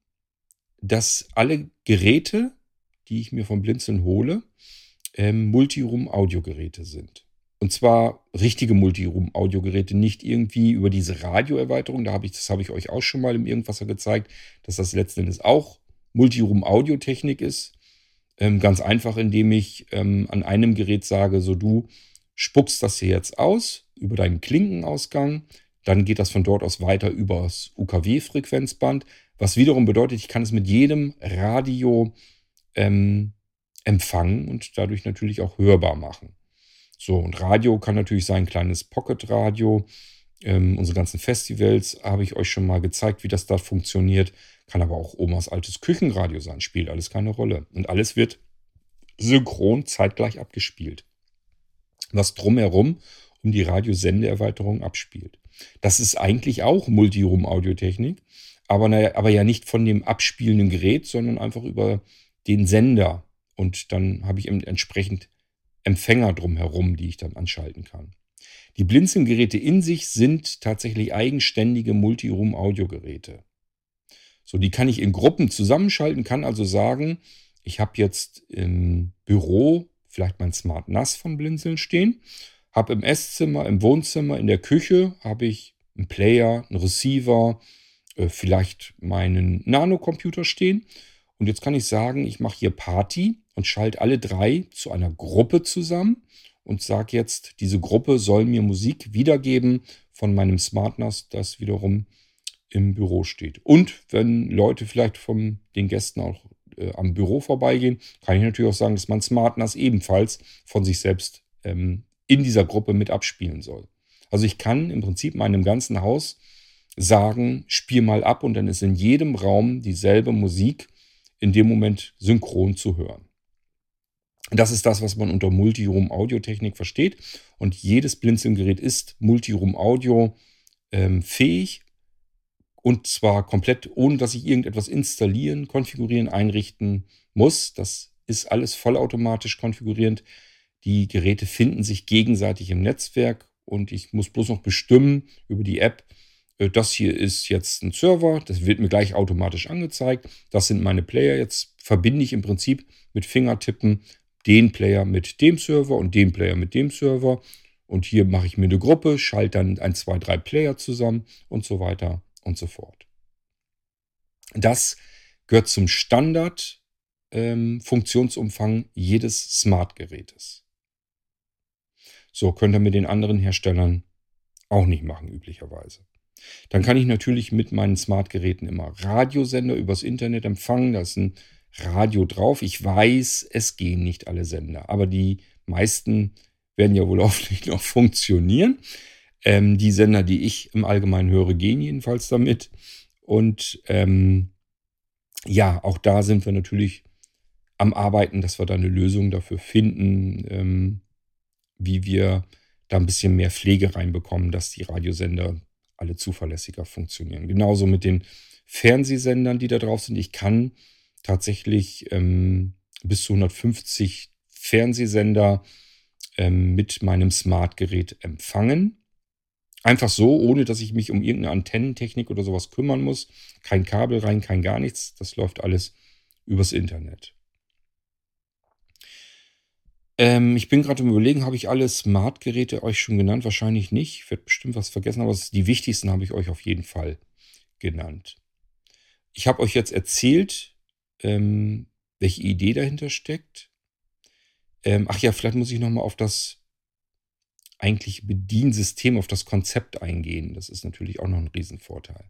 A: dass alle Geräte, die ich mir vom Blinzeln hole, ähm, Multiroom-Audiogeräte sind. Und zwar richtige Multiroom-Audiogeräte, nicht irgendwie über diese Radioerweiterung. Da habe ich, das habe ich euch auch schon mal im Irgendwasser gezeigt, dass das letzten Endes auch Multiroom-Audiotechnik ist. Ähm, ganz einfach, indem ich ähm, an einem Gerät sage, so du spuckst das hier jetzt aus über deinen Klinkenausgang. Dann geht das von dort aus weiter übers UKW-Frequenzband, was wiederum bedeutet, ich kann es mit jedem Radio ähm, empfangen und dadurch natürlich auch hörbar machen. So, und Radio kann natürlich sein, kleines Pocket-Radio. Ähm, unsere ganzen Festivals habe ich euch schon mal gezeigt, wie das da funktioniert. Kann aber auch Omas altes Küchenradio sein, spielt alles keine Rolle. Und alles wird synchron zeitgleich abgespielt. Was drumherum um die Radiosendeerweiterung abspielt. Das ist eigentlich auch Multiroom-Audiotechnik, aber, naja, aber ja nicht von dem abspielenden Gerät, sondern einfach über den Sender. Und dann habe ich entsprechend Empfänger drumherum, die ich dann anschalten kann. Die Blinzeln-Geräte in sich sind tatsächlich eigenständige Multiroom-Audiogeräte. So, die kann ich in Gruppen zusammenschalten, kann also sagen, ich habe jetzt im Büro vielleicht mein Smart NAS von Blinzeln stehen, habe im Esszimmer, im Wohnzimmer, in der Küche habe ich einen Player, einen Receiver, äh, vielleicht meinen Nanocomputer stehen. Und jetzt kann ich sagen, ich mache hier Party und schalte alle drei zu einer Gruppe zusammen und sage jetzt, diese Gruppe soll mir Musik wiedergeben von meinem SmartNAS, das wiederum im Büro steht. Und wenn Leute vielleicht von den Gästen auch äh, am Büro vorbeigehen, kann ich natürlich auch sagen, dass mein SmartNAS ebenfalls von sich selbst ähm, in dieser Gruppe mit abspielen soll. Also ich kann im Prinzip meinem ganzen Haus sagen, spiel mal ab und dann ist in jedem Raum dieselbe Musik in dem Moment synchron zu hören. Das ist das, was man unter Multiroom-Audiotechnik versteht. Und jedes Blinzeln-Gerät ist Multiroom-Audio ähm, fähig. Und zwar komplett, ohne dass ich irgendetwas installieren, konfigurieren, einrichten muss. Das ist alles vollautomatisch konfigurierend. Die Geräte finden sich gegenseitig im Netzwerk und ich muss bloß noch bestimmen über die App, das hier ist jetzt ein Server, das wird mir gleich automatisch angezeigt. Das sind meine Player. Jetzt verbinde ich im Prinzip mit Fingertippen den Player mit dem Server und den Player mit dem Server. Und hier mache ich mir eine Gruppe, schalte dann ein, zwei, drei Player zusammen und so weiter und so fort. Das gehört zum Standard ähm, jedes Smart-Gerätes. So könnt ihr mit den anderen Herstellern auch nicht machen, üblicherweise. Dann kann ich natürlich mit meinen Smart-Geräten immer Radiosender übers Internet empfangen. Da ist ein Radio drauf. Ich weiß, es gehen nicht alle Sender, aber die meisten werden ja wohl hoffentlich noch funktionieren. Ähm, die Sender, die ich im Allgemeinen höre, gehen jedenfalls damit. Und ähm, ja, auch da sind wir natürlich am Arbeiten, dass wir da eine Lösung dafür finden, ähm, wie wir da ein bisschen mehr Pflege reinbekommen, dass die Radiosender alle zuverlässiger funktionieren. Genauso mit den Fernsehsendern, die da drauf sind. Ich kann tatsächlich ähm, bis zu 150 Fernsehsender ähm, mit meinem Smartgerät empfangen. Einfach so, ohne dass ich mich um irgendeine Antennentechnik oder sowas kümmern muss. Kein Kabel rein, kein gar nichts. Das läuft alles übers Internet. Ähm, ich bin gerade im Überlegen, habe ich alle Smart-Geräte euch schon genannt? Wahrscheinlich nicht. Ich werde bestimmt was vergessen, aber die wichtigsten habe ich euch auf jeden Fall genannt. Ich habe euch jetzt erzählt, ähm, welche Idee dahinter steckt. Ähm, ach ja, vielleicht muss ich nochmal auf das eigentliche Bediensystem, auf das Konzept eingehen. Das ist natürlich auch noch ein Riesenvorteil.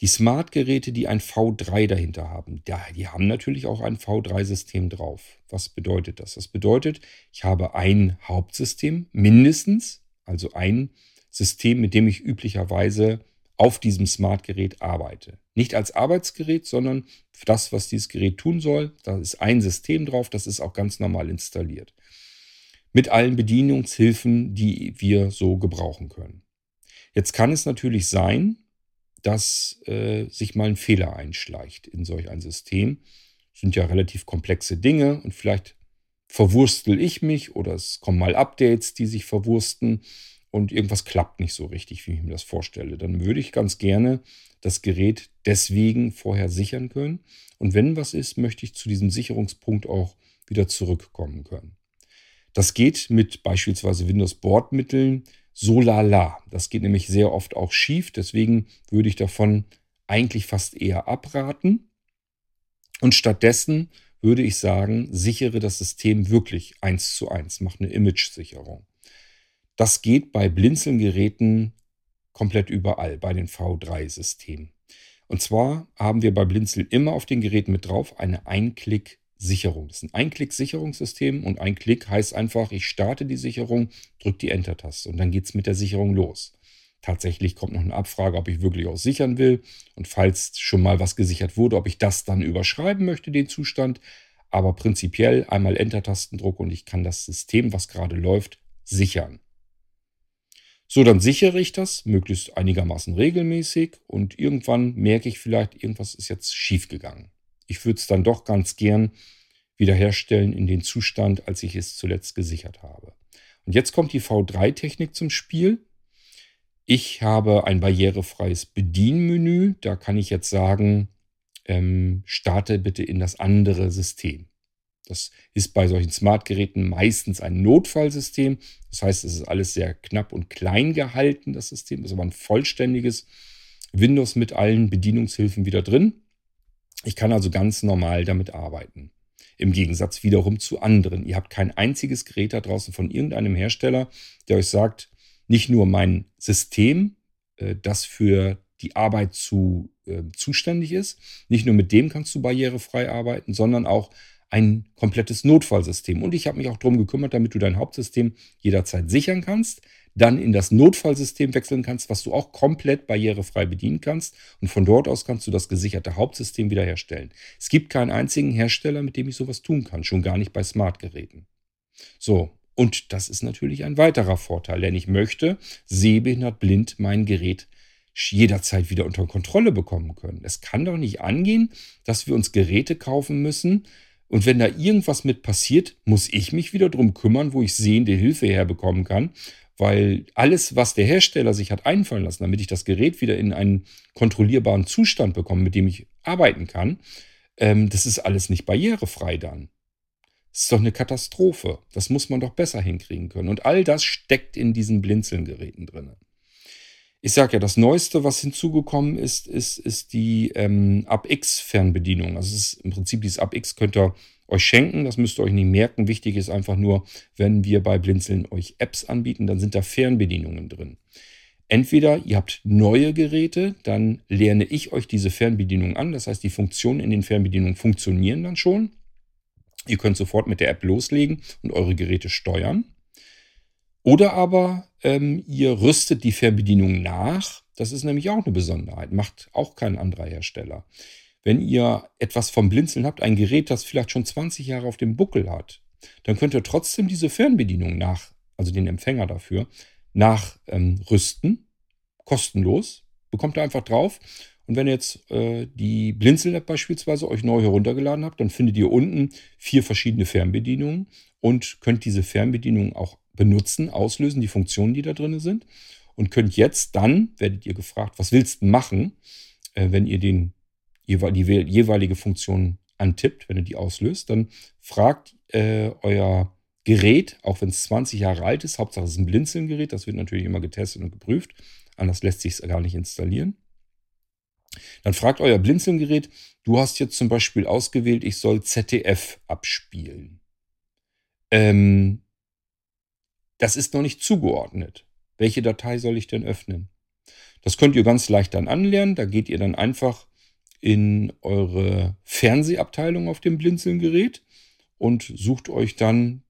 A: Die Smart-Geräte, die ein V3 dahinter haben, die haben natürlich auch ein V3-System drauf. Was bedeutet das? Das bedeutet, ich habe ein Hauptsystem mindestens, also ein System, mit dem ich üblicherweise auf diesem Smart-Gerät arbeite. Nicht als Arbeitsgerät, sondern für das, was dieses Gerät tun soll. Da ist ein System drauf, das ist auch ganz normal installiert. Mit allen Bedienungshilfen, die wir so gebrauchen können. Jetzt kann es natürlich sein, dass äh, sich mal ein Fehler einschleicht in solch ein System. Das sind ja relativ komplexe Dinge und vielleicht verwurstel ich mich oder es kommen mal Updates, die sich verwursten und irgendwas klappt nicht so richtig, wie ich mir das vorstelle. Dann würde ich ganz gerne das Gerät deswegen vorher sichern können. Und wenn was ist, möchte ich zu diesem Sicherungspunkt auch wieder zurückkommen können. Das geht mit beispielsweise Windows-Bordmitteln so lala. Das geht nämlich sehr oft auch schief. Deswegen würde ich davon eigentlich fast eher abraten. Und stattdessen würde ich sagen, sichere das System wirklich eins zu eins. Mach eine Image-Sicherung. Das geht bei Blinzeln-Geräten komplett überall, bei den V3-Systemen. Und zwar haben wir bei Blinzeln immer auf den Geräten mit drauf eine Einklick- Sicherung. Das ist ein Einklick-Sicherungssystem und ein Klick heißt einfach, ich starte die Sicherung, drücke die Enter-Taste und dann geht es mit der Sicherung los. Tatsächlich kommt noch eine Abfrage, ob ich wirklich auch sichern will und falls schon mal was gesichert wurde, ob ich das dann überschreiben möchte, den Zustand. Aber prinzipiell einmal Enter-Tastendruck und ich kann das System, was gerade läuft, sichern. So, dann sichere ich das möglichst einigermaßen regelmäßig und irgendwann merke ich vielleicht, irgendwas ist jetzt schiefgegangen ich würde es dann doch ganz gern wiederherstellen in den Zustand, als ich es zuletzt gesichert habe. Und jetzt kommt die V3-Technik zum Spiel. Ich habe ein barrierefreies Bedienmenü. Da kann ich jetzt sagen, ähm, starte bitte in das andere System. Das ist bei solchen Smart-Geräten meistens ein Notfallsystem. Das heißt, es ist alles sehr knapp und klein gehalten, das System. Das ist aber ein vollständiges Windows mit allen Bedienungshilfen wieder drin. Ich kann also ganz normal damit arbeiten. Im Gegensatz wiederum zu anderen. Ihr habt kein einziges Gerät da draußen von irgendeinem Hersteller, der euch sagt, nicht nur mein System, äh, das für die Arbeit zu, äh, zuständig ist, nicht nur mit dem kannst du barrierefrei arbeiten, sondern auch ein komplettes Notfallsystem. Und ich habe mich auch darum gekümmert, damit du dein Hauptsystem jederzeit sichern kannst, dann in das Notfallsystem wechseln kannst, was du auch komplett barrierefrei bedienen kannst. Und von dort aus kannst du das gesicherte Hauptsystem wiederherstellen. Es gibt keinen einzigen Hersteller, mit dem ich sowas tun kann, schon gar nicht bei Smartgeräten. So, und das ist natürlich ein weiterer Vorteil, denn ich möchte sehbehindert blind mein Gerät jederzeit wieder unter Kontrolle bekommen können. Es kann doch nicht angehen, dass wir uns Geräte kaufen müssen, und wenn da irgendwas mit passiert, muss ich mich wieder drum kümmern, wo ich sehende Hilfe herbekommen kann weil alles, was der Hersteller sich hat einfallen lassen, damit ich das Gerät wieder in einen kontrollierbaren Zustand bekomme, mit dem ich arbeiten kann, ähm, das ist alles nicht barrierefrei dann. Das ist doch eine Katastrophe. Das muss man doch besser hinkriegen können. Und all das steckt in diesen Blinzelgeräten drin. Ich sage ja, das Neueste, was hinzugekommen ist, ist, ist die ähm, UpX-Fernbedienung. Also es ist im Prinzip dieses UpX könnt ihr euch schenken. Das müsst ihr euch nicht merken. Wichtig ist einfach nur, wenn wir bei Blinzeln euch Apps anbieten, dann sind da Fernbedienungen drin. Entweder ihr habt neue Geräte, dann lerne ich euch diese Fernbedienung an. Das heißt, die Funktionen in den Fernbedienungen funktionieren dann schon. Ihr könnt sofort mit der App loslegen und eure Geräte steuern. Oder aber ähm, ihr rüstet die Fernbedienung nach. Das ist nämlich auch eine Besonderheit. Macht auch kein anderer Hersteller wenn ihr etwas vom Blinzeln habt, ein Gerät, das vielleicht schon 20 Jahre auf dem Buckel hat, dann könnt ihr trotzdem diese Fernbedienung nach, also den Empfänger dafür, nachrüsten, ähm, kostenlos, bekommt ihr einfach drauf. Und wenn ihr jetzt äh, die Blinzeln-App beispielsweise euch neu heruntergeladen habt, dann findet ihr unten vier verschiedene Fernbedienungen und könnt diese Fernbedienung auch benutzen, auslösen, die Funktionen, die da drin sind. Und könnt jetzt dann, werdet ihr gefragt, was willst du machen, äh, wenn ihr den, die jeweilige Funktion antippt, wenn ihr die auslöst, dann fragt äh, euer Gerät, auch wenn es 20 Jahre alt ist, Hauptsache es ist ein Blinzeln-Gerät, das wird natürlich immer getestet und geprüft, anders lässt sich es gar nicht installieren. Dann fragt euer Blinzeln-Gerät, du hast jetzt zum Beispiel ausgewählt, ich soll ZDF abspielen. Ähm, das ist noch nicht zugeordnet. Welche Datei soll ich denn öffnen? Das könnt ihr ganz leicht dann anlernen. Da geht ihr dann einfach in eure Fernsehabteilung auf dem Blinzeln-Gerät und sucht euch dann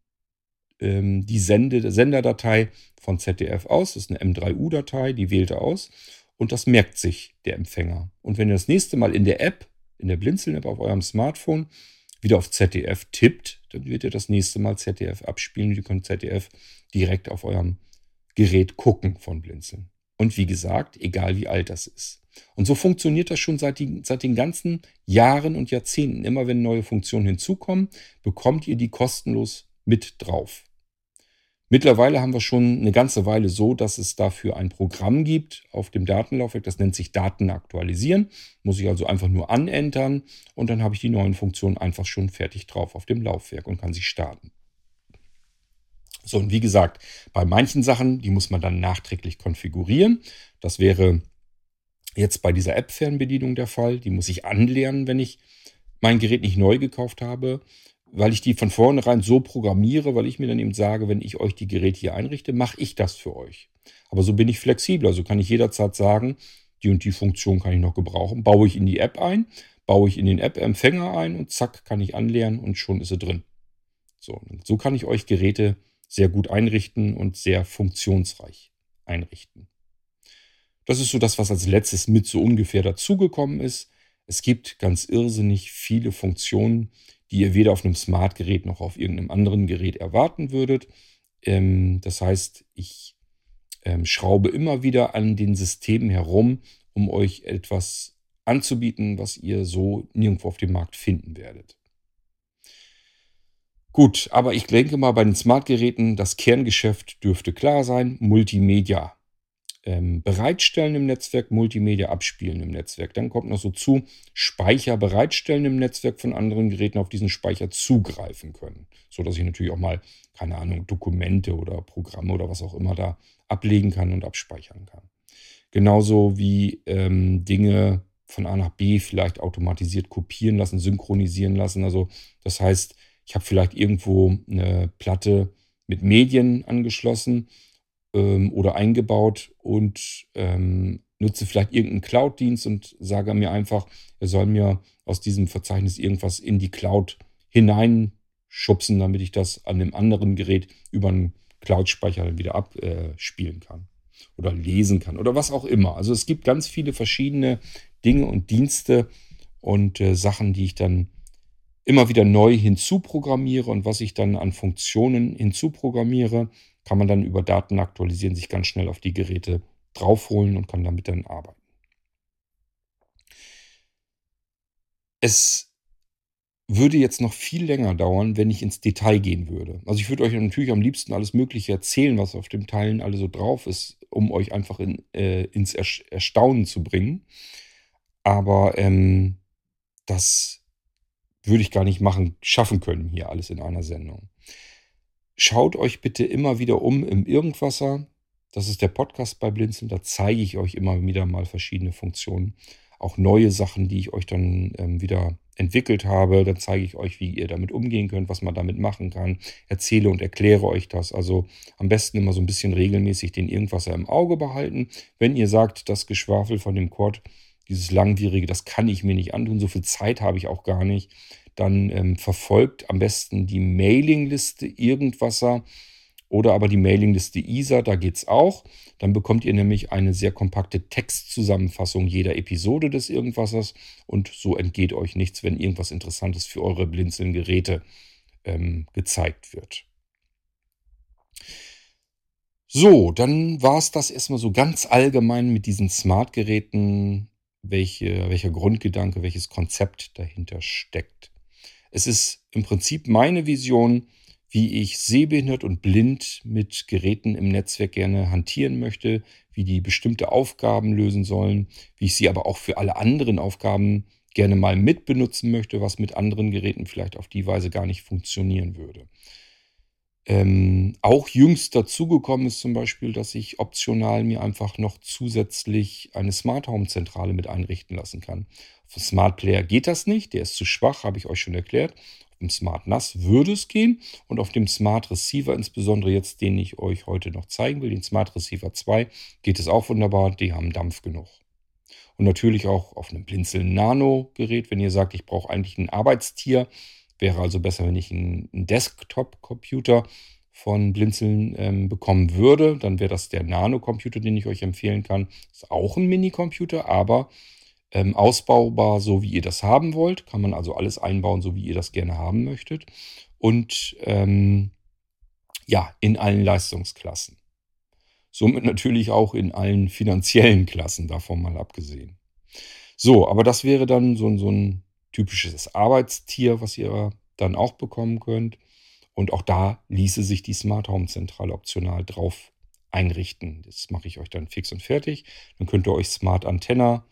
A: ähm, die Sende, Senderdatei von ZDF aus. Das ist eine M3U-Datei, die wählt er aus. Und das merkt sich der Empfänger. Und wenn ihr das nächste Mal in der App, in der Blinzeln-App auf eurem Smartphone wieder auf ZDF tippt, dann wird ihr das nächste Mal ZDF abspielen. Ihr könnt ZDF direkt auf eurem Gerät gucken von Blinzeln. Und wie gesagt, egal wie alt das ist. Und so funktioniert das schon seit, die, seit den ganzen Jahren und Jahrzehnten. Immer wenn neue Funktionen hinzukommen, bekommt ihr die kostenlos mit drauf. Mittlerweile haben wir schon eine ganze Weile so, dass es dafür ein Programm gibt auf dem Datenlaufwerk, das nennt sich Daten aktualisieren. Muss ich also einfach nur anentern und dann habe ich die neuen Funktionen einfach schon fertig drauf auf dem Laufwerk und kann sie starten. So, und wie gesagt, bei manchen Sachen, die muss man dann nachträglich konfigurieren. Das wäre jetzt bei dieser App-Fernbedienung der Fall. Die muss ich anlernen, wenn ich mein Gerät nicht neu gekauft habe weil ich die von vornherein so programmiere, weil ich mir dann eben sage, wenn ich euch die Geräte hier einrichte, mache ich das für euch. Aber so bin ich flexibel, also kann ich jederzeit sagen, die und die Funktion kann ich noch gebrauchen, baue ich in die App ein, baue ich in den App-Empfänger ein und zack, kann ich anlernen und schon ist sie drin. So, so kann ich euch Geräte sehr gut einrichten und sehr funktionsreich einrichten. Das ist so das, was als letztes mit so ungefähr dazugekommen ist. Es gibt ganz irrsinnig viele Funktionen, die ihr weder auf einem Smart-Gerät noch auf irgendeinem anderen Gerät erwarten würdet. Ähm, das heißt, ich ähm, schraube immer wieder an den Systemen herum, um euch etwas anzubieten, was ihr so nirgendwo auf dem Markt finden werdet. Gut, aber ich denke mal, bei den Smart-Geräten, das Kerngeschäft dürfte klar sein. Multimedia ähm, bereitstellen im Netzwerk, Multimedia abspielen im Netzwerk. Dann kommt noch so zu, Speicher bereitstellen im Netzwerk von anderen Geräten auf diesen Speicher zugreifen können. So dass ich natürlich auch mal, keine Ahnung, Dokumente oder Programme oder was auch immer da ablegen kann und abspeichern kann. Genauso wie ähm, Dinge von A nach B vielleicht automatisiert kopieren lassen, synchronisieren lassen. Also das heißt, ich habe vielleicht irgendwo eine Platte mit Medien angeschlossen ähm, oder eingebaut und ähm, nutze vielleicht irgendeinen Cloud-Dienst und sage mir einfach, er soll mir aus diesem Verzeichnis irgendwas in die Cloud hineinschubsen, damit ich das an einem anderen Gerät über einen Cloud-Speicher dann wieder abspielen kann oder lesen kann oder was auch immer. Also es gibt ganz viele verschiedene Dinge und Dienste und äh, Sachen, die ich dann immer wieder neu hinzuprogrammiere und was ich dann an Funktionen hinzuprogrammiere, kann man dann über Daten aktualisieren, sich ganz schnell auf die Geräte draufholen und kann damit dann arbeiten. Es würde jetzt noch viel länger dauern, wenn ich ins Detail gehen würde. Also ich würde euch natürlich am liebsten alles Mögliche erzählen, was auf dem Teilen alle so drauf ist, um euch einfach in, äh, ins Erstaunen zu bringen. Aber ähm, das würde ich gar nicht machen, schaffen können hier alles in einer Sendung. Schaut euch bitte immer wieder um im Irgendwasser. Das ist der Podcast bei Blinzeln. Da zeige ich euch immer wieder mal verschiedene Funktionen. Auch neue Sachen, die ich euch dann ähm, wieder entwickelt habe. Dann zeige ich euch, wie ihr damit umgehen könnt, was man damit machen kann. Erzähle und erkläre euch das. Also am besten immer so ein bisschen regelmäßig den Irgendwasser im Auge behalten. Wenn ihr sagt, das Geschwafel von dem Quad, dieses langwierige, das kann ich mir nicht antun. So viel Zeit habe ich auch gar nicht dann ähm, verfolgt am besten die Mailingliste Irgendwasser oder aber die Mailingliste ISA, da geht es auch. Dann bekommt ihr nämlich eine sehr kompakte Textzusammenfassung jeder Episode des Irgendwassers und so entgeht euch nichts, wenn irgendwas Interessantes für eure Blinzeln-Geräte ähm, gezeigt wird. So, dann war es das erstmal so ganz allgemein mit diesen Smart-Geräten, welche, welcher Grundgedanke, welches Konzept dahinter steckt. Es ist im Prinzip meine Vision, wie ich sehbehindert und blind mit Geräten im Netzwerk gerne hantieren möchte, wie die bestimmte Aufgaben lösen sollen, wie ich sie aber auch für alle anderen Aufgaben gerne mal mitbenutzen möchte, was mit anderen Geräten vielleicht auf die Weise gar nicht funktionieren würde. Ähm, auch jüngst dazugekommen ist zum Beispiel, dass ich optional mir einfach noch zusätzlich eine Smart Home Zentrale mit einrichten lassen kann. Auf dem Smart Player geht das nicht, der ist zu schwach, habe ich euch schon erklärt. Auf dem Smart NAS würde es gehen und auf dem Smart Receiver, insbesondere jetzt, den ich euch heute noch zeigen will, den Smart Receiver 2, geht es auch wunderbar, die haben Dampf genug. Und natürlich auch auf einem Blinzeln Nano Gerät, wenn ihr sagt, ich brauche eigentlich ein Arbeitstier, Wäre also besser, wenn ich einen Desktop-Computer von Blinzeln ähm, bekommen würde. Dann wäre das der Nano-Computer, den ich euch empfehlen kann. Ist auch ein Mini-Computer, aber ähm, ausbaubar, so wie ihr das haben wollt. Kann man also alles einbauen, so wie ihr das gerne haben möchtet. Und ähm, ja, in allen Leistungsklassen. Somit natürlich auch in allen finanziellen Klassen, davon mal abgesehen. So, aber das wäre dann so, so ein typisches Arbeitstier, was ihr dann auch bekommen könnt. Und auch da ließe sich die Smart Home Zentrale optional drauf einrichten. Das mache ich euch dann fix und fertig. Dann könnt ihr euch Smart Antenna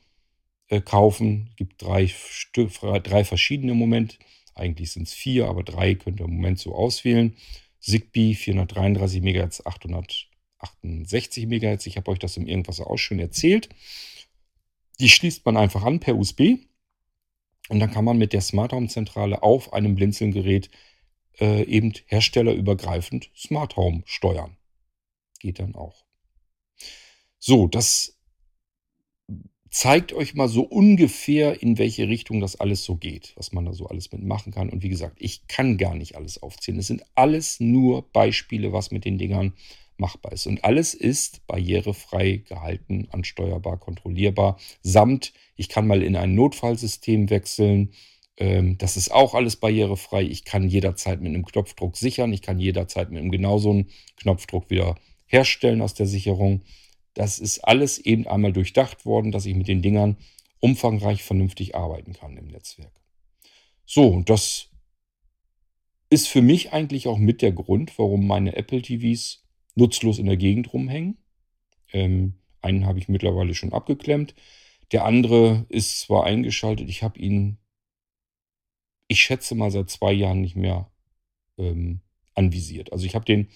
A: äh, kaufen. Es gibt drei, drei verschiedene im Moment. Eigentlich sind es vier, aber drei könnt ihr im Moment so auswählen. Zigbee 433 MHz, 868 MHz. Ich habe euch das im Irgendwas auch schon erzählt. Die schließt man einfach an per USB und dann kann man mit der Smart Home Zentrale auf einem Blinzeln-Gerät äh, eben herstellerübergreifend Smart Home steuern. Geht dann auch. So, das zeigt euch mal so ungefähr, in welche Richtung das alles so geht, was man da so alles mitmachen kann. Und wie gesagt, ich kann gar nicht alles aufzählen. Es sind alles nur Beispiele, was mit den Dingern machbar ist. Und alles ist barrierefrei gehalten, ansteuerbar, kontrollierbar, samt, ich kann mal in ein Notfallsystem wechseln. Ähm, das ist auch alles barrierefrei. Ich kann jederzeit mit einem Knopfdruck sichern. Ich kann jederzeit mit einem genauso Knopfdruck wieder herstellen aus der Sicherung. Das ist alles eben einmal durchdacht worden, dass ich mit den Dingern umfangreich vernünftig arbeiten kann im Netzwerk. So, und das ist für mich eigentlich auch mit der Grund, warum meine Apple TVs nutzlos in der Gegend rumhängen. Ähm, einen habe ich mittlerweile schon abgeklemmt. Der andere ist zwar eingeschaltet, ich habe ihn, ich schätze mal, seit zwei Jahren nicht mehr ähm, anvisiert. Also ich habe den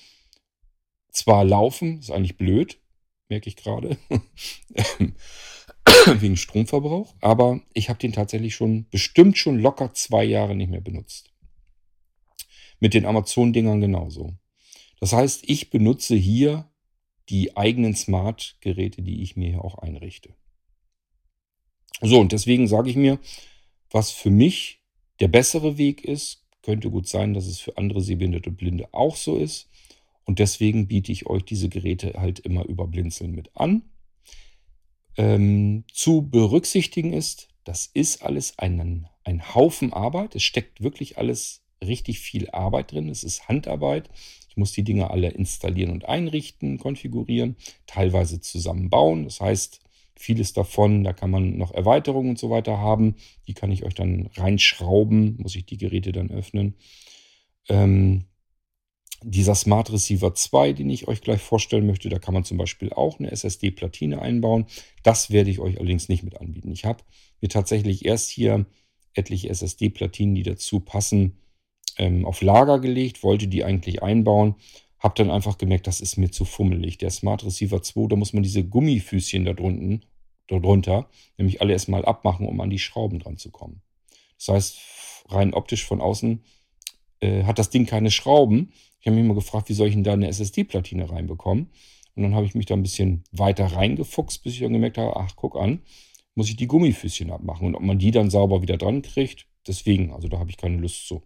A: zwar laufen, ist eigentlich blöd, merke ich gerade, wegen Stromverbrauch, aber ich habe den tatsächlich schon, bestimmt schon locker zwei Jahre nicht mehr benutzt. Mit den Amazon-Dingern genauso. Das heißt, ich benutze hier die eigenen Smart-Geräte, die ich mir hier auch einrichte. So, und deswegen sage ich mir, was für mich der bessere Weg ist, könnte gut sein, dass es für andere Sehbehinderte und Blinde auch so ist. Und deswegen biete ich euch diese Geräte halt immer über Blinzeln mit an. Ähm, zu berücksichtigen ist, das ist alles ein, ein Haufen Arbeit. Es steckt wirklich alles richtig viel Arbeit drin. Es ist Handarbeit. Ich muss die Dinge alle installieren und einrichten, konfigurieren, teilweise zusammenbauen. Das heißt, vieles davon, da kann man noch Erweiterungen und so weiter haben. Die kann ich euch dann reinschrauben, muss ich die Geräte dann öffnen. Ähm, dieser Smart Receiver 2, den ich euch gleich vorstellen möchte, da kann man zum Beispiel auch eine SSD-Platine einbauen. Das werde ich euch allerdings nicht mit anbieten. Ich habe mir tatsächlich erst hier etliche SSD-Platinen, die dazu passen, ähm, auf Lager gelegt, wollte die eigentlich einbauen, habe dann einfach gemerkt, das ist mir zu fummelig. Der Smart Receiver 2, da muss man diese Gummifüßchen da drunten, darunter, nämlich alle erstmal abmachen, um an die Schrauben dran zu kommen. Das heißt, rein optisch von außen äh, hat das Ding keine Schrauben. Ich habe mich immer gefragt, wie soll ich denn da eine SSD-Platine reinbekommen? Und dann habe ich mich da ein bisschen weiter reingefuchst, bis ich dann gemerkt habe, ach, guck an, muss ich die Gummifüßchen abmachen. Und ob man die dann sauber wieder dran kriegt, deswegen, also da habe ich keine Lust zu.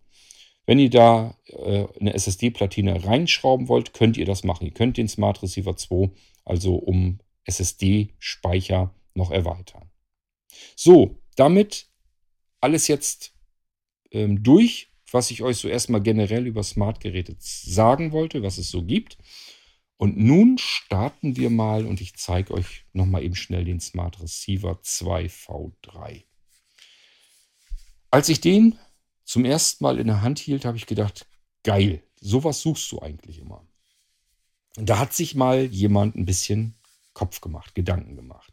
A: Wenn ihr da äh, eine SSD-Platine reinschrauben wollt, könnt ihr das machen. Ihr könnt den Smart Receiver 2 also um SSD-Speicher noch erweitern. So, damit alles jetzt ähm, durch, was ich euch so erstmal generell über Smart-Geräte sagen wollte, was es so gibt. Und nun starten wir mal und ich zeige euch nochmal eben schnell den Smart Receiver 2 V3. Als ich den zum ersten Mal in der Hand hielt, habe ich gedacht, geil, sowas suchst du eigentlich immer. Da hat sich mal jemand ein bisschen Kopf gemacht, Gedanken gemacht.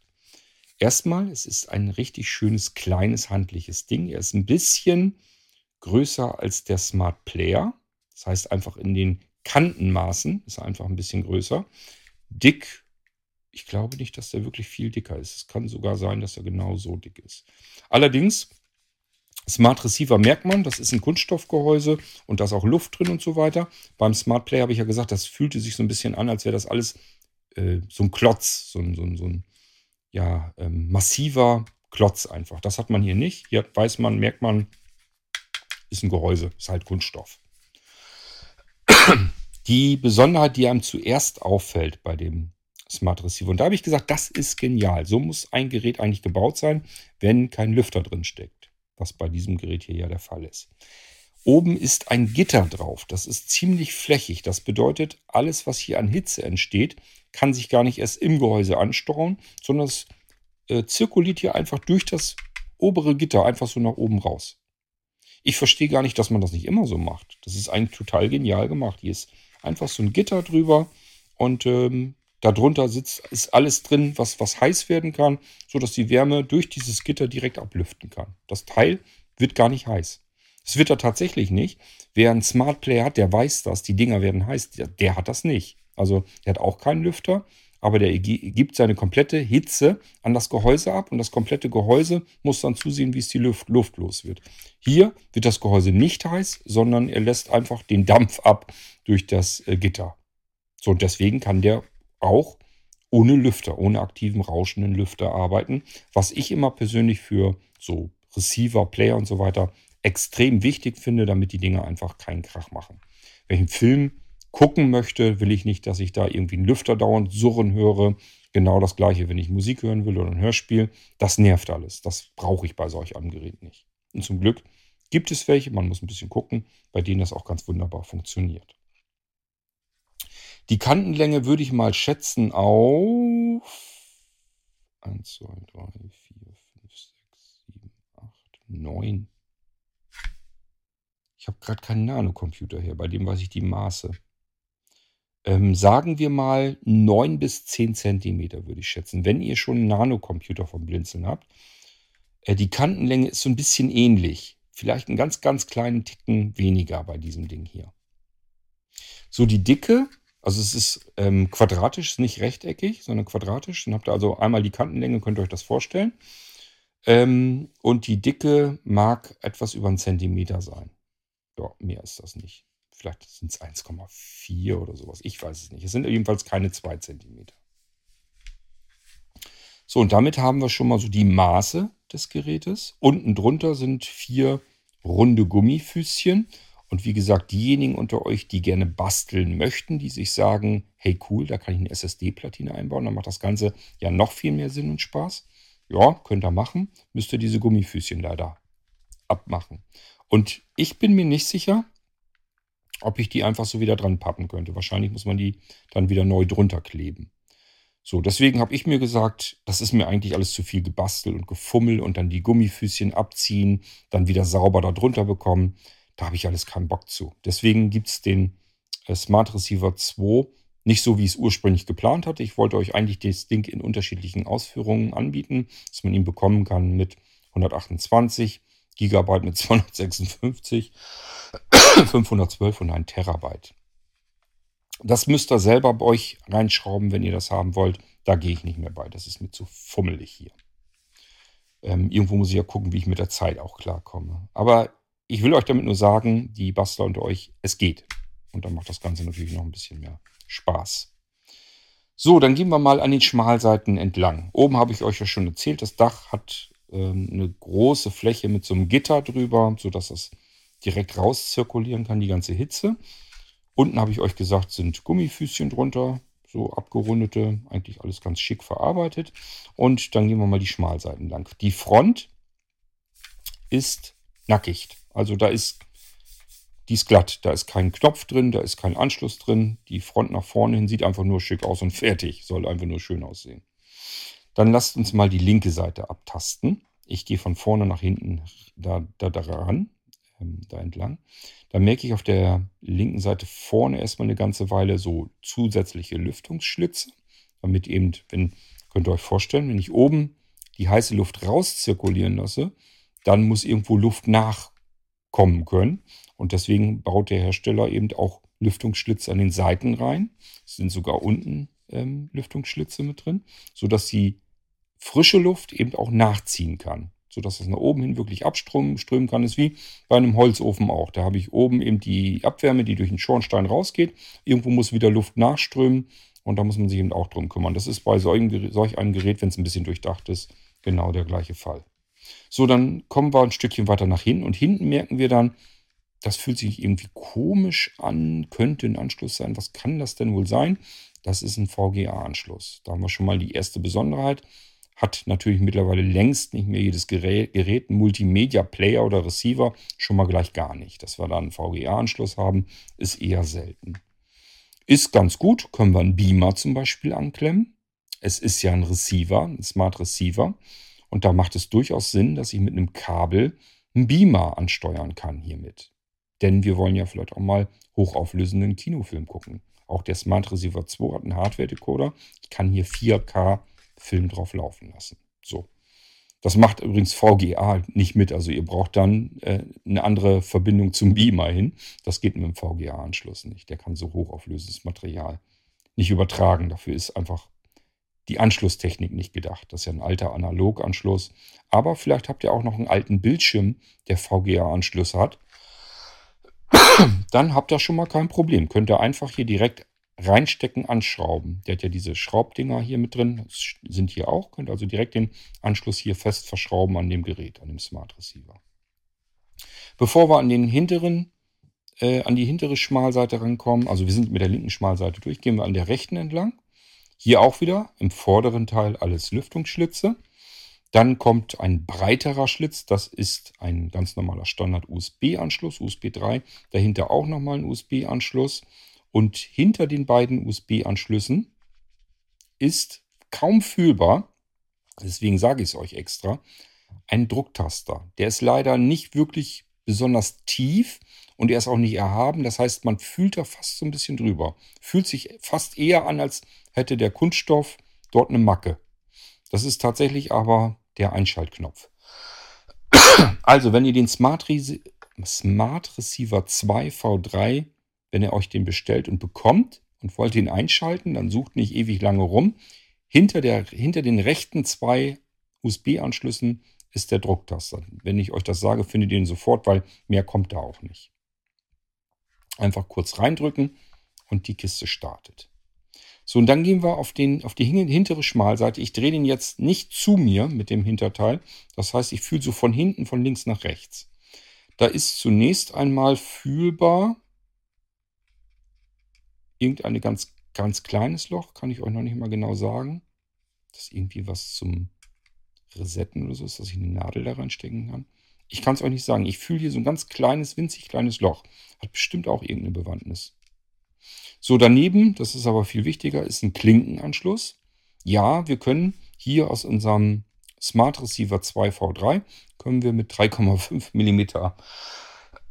A: Erstmal, es ist ein richtig schönes, kleines, handliches Ding. Er ist ein bisschen größer als der Smart Player. Das heißt, einfach in den Kantenmaßen ist er einfach ein bisschen größer. Dick, ich glaube nicht, dass der wirklich viel dicker ist. Es kann sogar sein, dass er genau so dick ist. Allerdings, Smart Receiver merkt man, das ist ein Kunststoffgehäuse und da ist auch Luft drin und so weiter. Beim Smart Player habe ich ja gesagt, das fühlte sich so ein bisschen an, als wäre das alles äh, so ein Klotz, so ein, so ein, so ein ja, ähm, massiver Klotz einfach. Das hat man hier nicht. Hier weiß man, merkt man, ist ein Gehäuse, ist halt Kunststoff. Die Besonderheit, die einem zuerst auffällt bei dem Smart Receiver, und da habe ich gesagt, das ist genial. So muss ein Gerät eigentlich gebaut sein, wenn kein Lüfter drin steckt, was bei diesem Gerät hier ja der Fall ist. Oben ist ein Gitter drauf. Das ist ziemlich flächig. Das bedeutet, alles, was hier an Hitze entsteht, kann sich gar nicht erst im Gehäuse anstauen, sondern es äh, zirkuliert hier einfach durch das obere Gitter einfach so nach oben raus. Ich verstehe gar nicht, dass man das nicht immer so macht. Das ist eigentlich total genial gemacht. Hier ist einfach so ein Gitter drüber und ähm, darunter sitzt, ist alles drin, was, was heiß werden kann, sodass die Wärme durch dieses Gitter direkt ablüften kann. Das Teil wird gar nicht heiß. Es wird er tatsächlich nicht. Wer einen Smart Player hat, der weiß das. Die Dinger werden heiß. Der, der hat das nicht. Also der hat auch keinen Lüfter aber der gibt seine komplette Hitze an das Gehäuse ab und das komplette Gehäuse muss dann zusehen, wie es die Luft, Luft los wird. Hier wird das Gehäuse nicht heiß, sondern er lässt einfach den Dampf ab durch das äh, Gitter. So, und deswegen kann der auch ohne Lüfter, ohne aktiven rauschenden Lüfter arbeiten, was ich immer persönlich für so Receiver, Player und so weiter extrem wichtig finde, damit die Dinge einfach keinen Krach machen. Wenn ich einen Film gucken möchte, will ich nicht, dass ich da irgendwie einen Lüfter dauernd surren höre. Genau das gleiche, wenn ich Musik hören will oder ein Hörspiel. Das nervt alles. Das brauche ich bei solch einem Gerät nicht. Und zum Glück gibt es welche, man muss ein bisschen gucken, bei denen das auch ganz wunderbar funktioniert. Die Kantenlänge würde ich mal schätzen auf 1, 2, 3, 4, 5, 6, 7, 8, 9. Ich habe gerade keinen Nanocomputer hier, bei dem weiß ich die Maße. Ähm, sagen wir mal 9 bis 10 Zentimeter, würde ich schätzen. Wenn ihr schon einen Nanocomputer vom Blinzeln habt. Äh, die Kantenlänge ist so ein bisschen ähnlich. Vielleicht einen ganz, ganz kleinen Ticken weniger bei diesem Ding hier. So, die Dicke, also es ist ähm, quadratisch, nicht rechteckig, sondern quadratisch. Dann habt ihr also einmal die Kantenlänge, könnt ihr euch das vorstellen. Ähm, und die Dicke mag etwas über einen Zentimeter sein. Ja, mehr ist das nicht. Vielleicht sind es 1,4 oder sowas. Ich weiß es nicht. Es sind jedenfalls keine 2 cm. So, und damit haben wir schon mal so die Maße des Gerätes. Unten drunter sind vier runde Gummifüßchen. Und wie gesagt, diejenigen unter euch, die gerne basteln möchten, die sich sagen, hey cool, da kann ich eine SSD-Platine einbauen, dann macht das Ganze ja noch viel mehr Sinn und Spaß. Ja, könnt ihr machen, müsst ihr diese Gummifüßchen leider abmachen. Und ich bin mir nicht sicher, ob ich die einfach so wieder dran pappen könnte. Wahrscheinlich muss man die dann wieder neu drunter kleben. So, deswegen habe ich mir gesagt, das ist mir eigentlich alles zu viel gebastelt und gefummelt und dann die Gummifüßchen abziehen, dann wieder sauber da drunter bekommen. Da habe ich alles keinen Bock zu. Deswegen gibt es den äh, Smart Receiver 2 nicht so, wie ich es ursprünglich geplant hatte. Ich wollte euch eigentlich das Ding in unterschiedlichen Ausführungen anbieten, dass man ihn bekommen kann mit 128 Gigabyte, mit 256 512 und ein Terabyte. Das müsst ihr selber bei euch reinschrauben, wenn ihr das haben wollt. Da gehe ich nicht mehr bei. Das ist mir zu fummelig hier. Ähm, irgendwo muss ich ja gucken, wie ich mit der Zeit auch klarkomme. Aber ich will euch damit nur sagen, die Bastler unter euch, es geht. Und dann macht das Ganze natürlich noch ein bisschen mehr Spaß. So, dann gehen wir mal an den Schmalseiten entlang. Oben habe ich euch ja schon erzählt, das Dach hat ähm, eine große Fläche mit so einem Gitter drüber, sodass das direkt rauszirkulieren kann, die ganze Hitze. Unten habe ich euch gesagt, sind Gummifüßchen drunter, so abgerundete, eigentlich alles ganz schick verarbeitet. Und dann gehen wir mal die Schmalseiten lang. Die Front ist nackig. Also da ist, die glatt. Da ist kein Knopf drin, da ist kein Anschluss drin. Die Front nach vorne hin sieht einfach nur schick aus und fertig. Soll einfach nur schön aussehen. Dann lasst uns mal die linke Seite abtasten. Ich gehe von vorne nach hinten da, da, da ran. ähm, da entlang. Da merke ich auf der linken Seite vorne erstmal eine ganze Weile so zusätzliche Lüftungsschlitze, damit eben, wenn, könnt ihr euch vorstellen, wenn ich oben die heiße Luft rauszirkulieren lasse, dann muss irgendwo Luft nachkommen können. Und deswegen baut der Hersteller eben auch Lüftungsschlitze an den Seiten rein. Es sind sogar unten ähm, Lüftungsschlitze mit drin, sodass die frische Luft eben auch nachziehen kann. Sodass es nach oben hin wirklich abströmen strömen kann. ist wie bei einem Holzofen auch. Da habe ich oben eben die Abwärme, die durch den Schornstein rausgeht. Irgendwo muss wieder Luft nachströmen und da muss man sich eben auch drum kümmern. Das ist bei solch einem Gerät, wenn es ein bisschen durchdacht ist, genau der gleiche Fall. So, dann kommen wir ein Stückchen weiter nach hinten und hinten merken wir dann, das fühlt sich irgendwie komisch an, könnte ein Anschluss sein. Was kann das denn wohl sein? Das ist ein VGA-Anschluss. Da haben wir schon mal die erste Besonderheit. Hat natürlich mittlerweile längst nicht mehr jedes Gerät, Gerät einen Multimedia-Player oder Receiver, schon mal gleich gar nicht. Dass wir da einen VGA-Anschluss haben, ist eher selten. Ist ganz gut, können wir einen Beamer zum Beispiel anklemmen. Es ist ja ein Receiver, ein Smart Receiver. Und da macht es durchaus Sinn, dass ich mit einem Kabel einen Beamer ansteuern kann hiermit. Denn wir wollen ja vielleicht auch mal hochauflösenden Kinofilm gucken. Auch der Smart Receiver 2 hat einen Hardware-Decoder. Ich kann hier 4K-Film drauf laufen lassen. So. Das macht übrigens VGA nicht mit. Also ihr braucht dann äh, eine andere Verbindung zum Beamer hin. Das geht mit dem VGA-Anschluss nicht. Der kann so hochauflösendes Material nicht übertragen. Dafür ist einfach die Anschlusstechnik nicht gedacht. Das ist ja ein alter Analoganschluss. Aber vielleicht habt ihr auch noch einen alten Bildschirm, der VGA-Anschluss hat dann habt ihr schon mal kein Problem. Könnt ihr einfach hier direkt reinstecken, anschrauben. Der hat ja diese Schraubdinger hier mit drin, sind hier auch. Könnt also direkt den Anschluss hier fest verschrauben an dem Gerät, an dem Smart Receiver. Bevor wir an den hinteren, äh, an die hintere Schmalseite rankommen, also wir sind mit der linken Schmalseite durch, gehen wir an der rechten entlang. Hier auch wieder im vorderen Teil alles Lüftungsschlitze. Dann kommt ein breiterer Schlitz, das ist ein ganz normaler Standard-USB-Anschluss, USB 3. Dahinter auch nochmal ein USB-Anschluss. Und hinter den beiden USB-Anschlüssen ist kaum fühlbar, deswegen sage ich es euch extra, ein Drucktaster. Der ist leider nicht wirklich besonders tief und er ist auch nicht erhaben. Das heißt, man fühlt da fast so ein bisschen drüber. Fühlt sich fast eher an, als hätte der Kunststoff dort eine Macke. Das ist tatsächlich aber der Einschaltknopf. Also, wenn ihr den Smart, Re Smart Receiver 2 V3, wenn ihr euch den bestellt und bekommt und wollt ihn einschalten, dann sucht nicht ewig lange rum. Hinter, der, hinter den rechten zwei USB-Anschlüssen ist der Drucktaster. Wenn ich euch das sage, findet ihr ihn sofort, weil mehr kommt da auch nicht. Einfach kurz reindrücken und die Kiste startet. So, und dann gehen wir auf, den, auf die hintere Schmalseite. Ich drehe den jetzt nicht zu mir mit dem Hinterteil. Das heißt, ich fühle so von hinten, von links nach rechts. Da ist zunächst einmal fühlbar irgendein ganz, ganz kleines Loch, kann ich euch noch nicht mal genau sagen. Das ist irgendwie was zum Resetten oder so dass ich eine Nadel da reinstecken kann. Ich kann es euch nicht sagen. Ich fühle hier so ein ganz kleines, winzig kleines Loch. Hat bestimmt auch irgendeine Bewandtnis. So, daneben, das ist aber viel wichtiger, ist ein Klinkenanschluss. Ja, wir können hier aus unserem Smart Receiver 2 V3 können wir mit 3,5 mm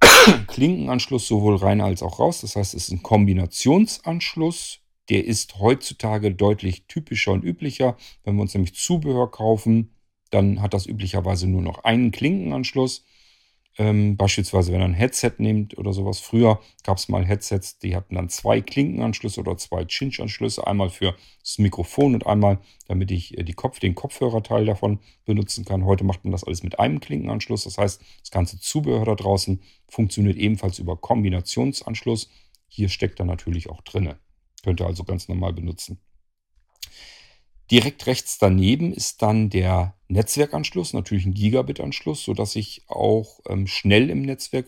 A: Klinkenanschluss sowohl rein als auch raus. Das heißt, es ist ein Kombinationsanschluss. Der ist heutzutage deutlich typischer und üblicher. Wenn wir uns nämlich Zubehör kaufen, dann hat das üblicherweise nur noch einen Klinkenanschluss. Ähm, beispielsweise, wenn ihr ein Headset nehmt oder sowas. Früher gab es mal Headsets, die hatten dann zwei Klinkenanschlüsse oder zwei Cinch-Anschlüsse. Einmal für das Mikrofon und einmal, damit ich äh, die Kopf, den Kopfhörerteil davon benutzen kann. Heute macht man das alles mit einem Klinkenanschluss. Das heißt, das ganze Zubehör da draußen funktioniert ebenfalls über Kombinationsanschluss. Hier steckt er natürlich auch drin. Könnt ihr also ganz normal benutzen. Direkt rechts daneben ist dann der Netzwerkanschluss, natürlich ein Gigabit-Anschluss, sodass ich auch ähm, schnell im Netzwerk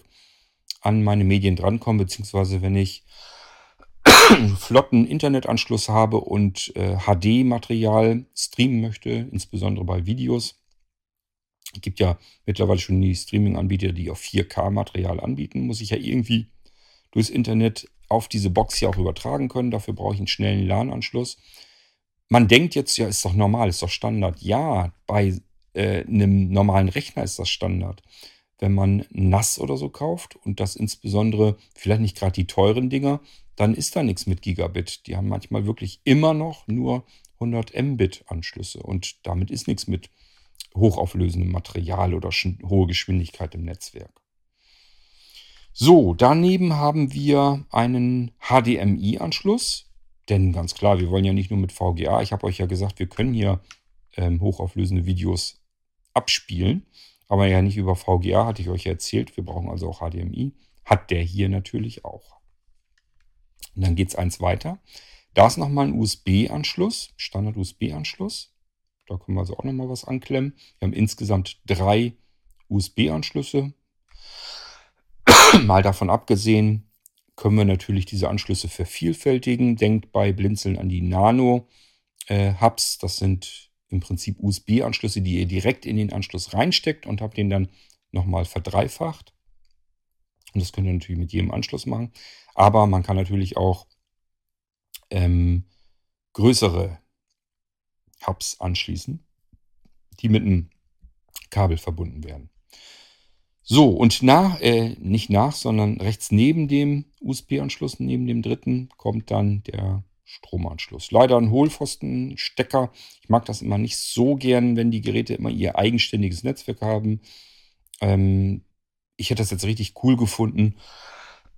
A: an meine Medien drankomme, beziehungsweise wenn ich flotten Internetanschluss habe und äh, HD-Material streamen möchte, insbesondere bei Videos. Es gibt ja mittlerweile schon die Streaming-Anbieter, die auf 4K-Material anbieten. Muss ich ja irgendwie durchs Internet auf diese Box hier auch übertragen können. Dafür brauche ich einen schnellen LAN-Anschluss. Man denkt jetzt, ja, ist doch normal, ist doch Standard. Ja, bei äh, einem normalen Rechner ist das Standard. wenn man nass oder so kauft und das insbesondere vielleicht nicht gerade die teuren Dinger, dann ist da nichts mit Gigabit. Die haben manchmal wirklich immer noch nur 100 Mbit Anschlüsse und damit ist nichts mit hochauflösendem Material oder hohe Geschwindigkeit im Netzwerk. So, daneben haben wir einen HDMI-Anschluss, denn ganz klar, wir wollen ja nicht nur mit VGA. Ich habe euch ja gesagt, wir können hier ähm, hochauflösende Videos abspielen, aber ja nicht über VGA, hatte ich euch ja erzählt. Wir brauchen also auch HDMI. Hat der hier natürlich auch. Und dann geht es eins weiter. Da ist nochmal ein USB-Anschluss, Standard-USB-Anschluss. Da können wir also auch nochmal was anklemmen. Wir haben insgesamt drei USB-Anschlüsse. Mal davon abgesehen, können wir natürlich diese Anschlüsse vervielfältigen. Denkt bei Blinzeln an die Nano-Hubs. Äh, das sind im Prinzip USB-Anschlüsse, die ihr direkt in den Anschluss reinsteckt und habt den dann nochmal verdreifacht. Und das könnt ihr natürlich mit jedem Anschluss machen. Aber man kann natürlich auch ähm, größere Hubs anschließen, die mit einem Kabel verbunden werden. So, und nach, äh, nicht nach, sondern rechts neben dem USB-Anschluss, neben dem dritten, kommt dann der Stromanschluss. Leider ein Hohlpfostenstecker. Ich mag das immer nicht so gern, wenn die Geräte immer ihr eigenständiges Netzwerk haben. Ähm, ich hätte das jetzt richtig cool gefunden,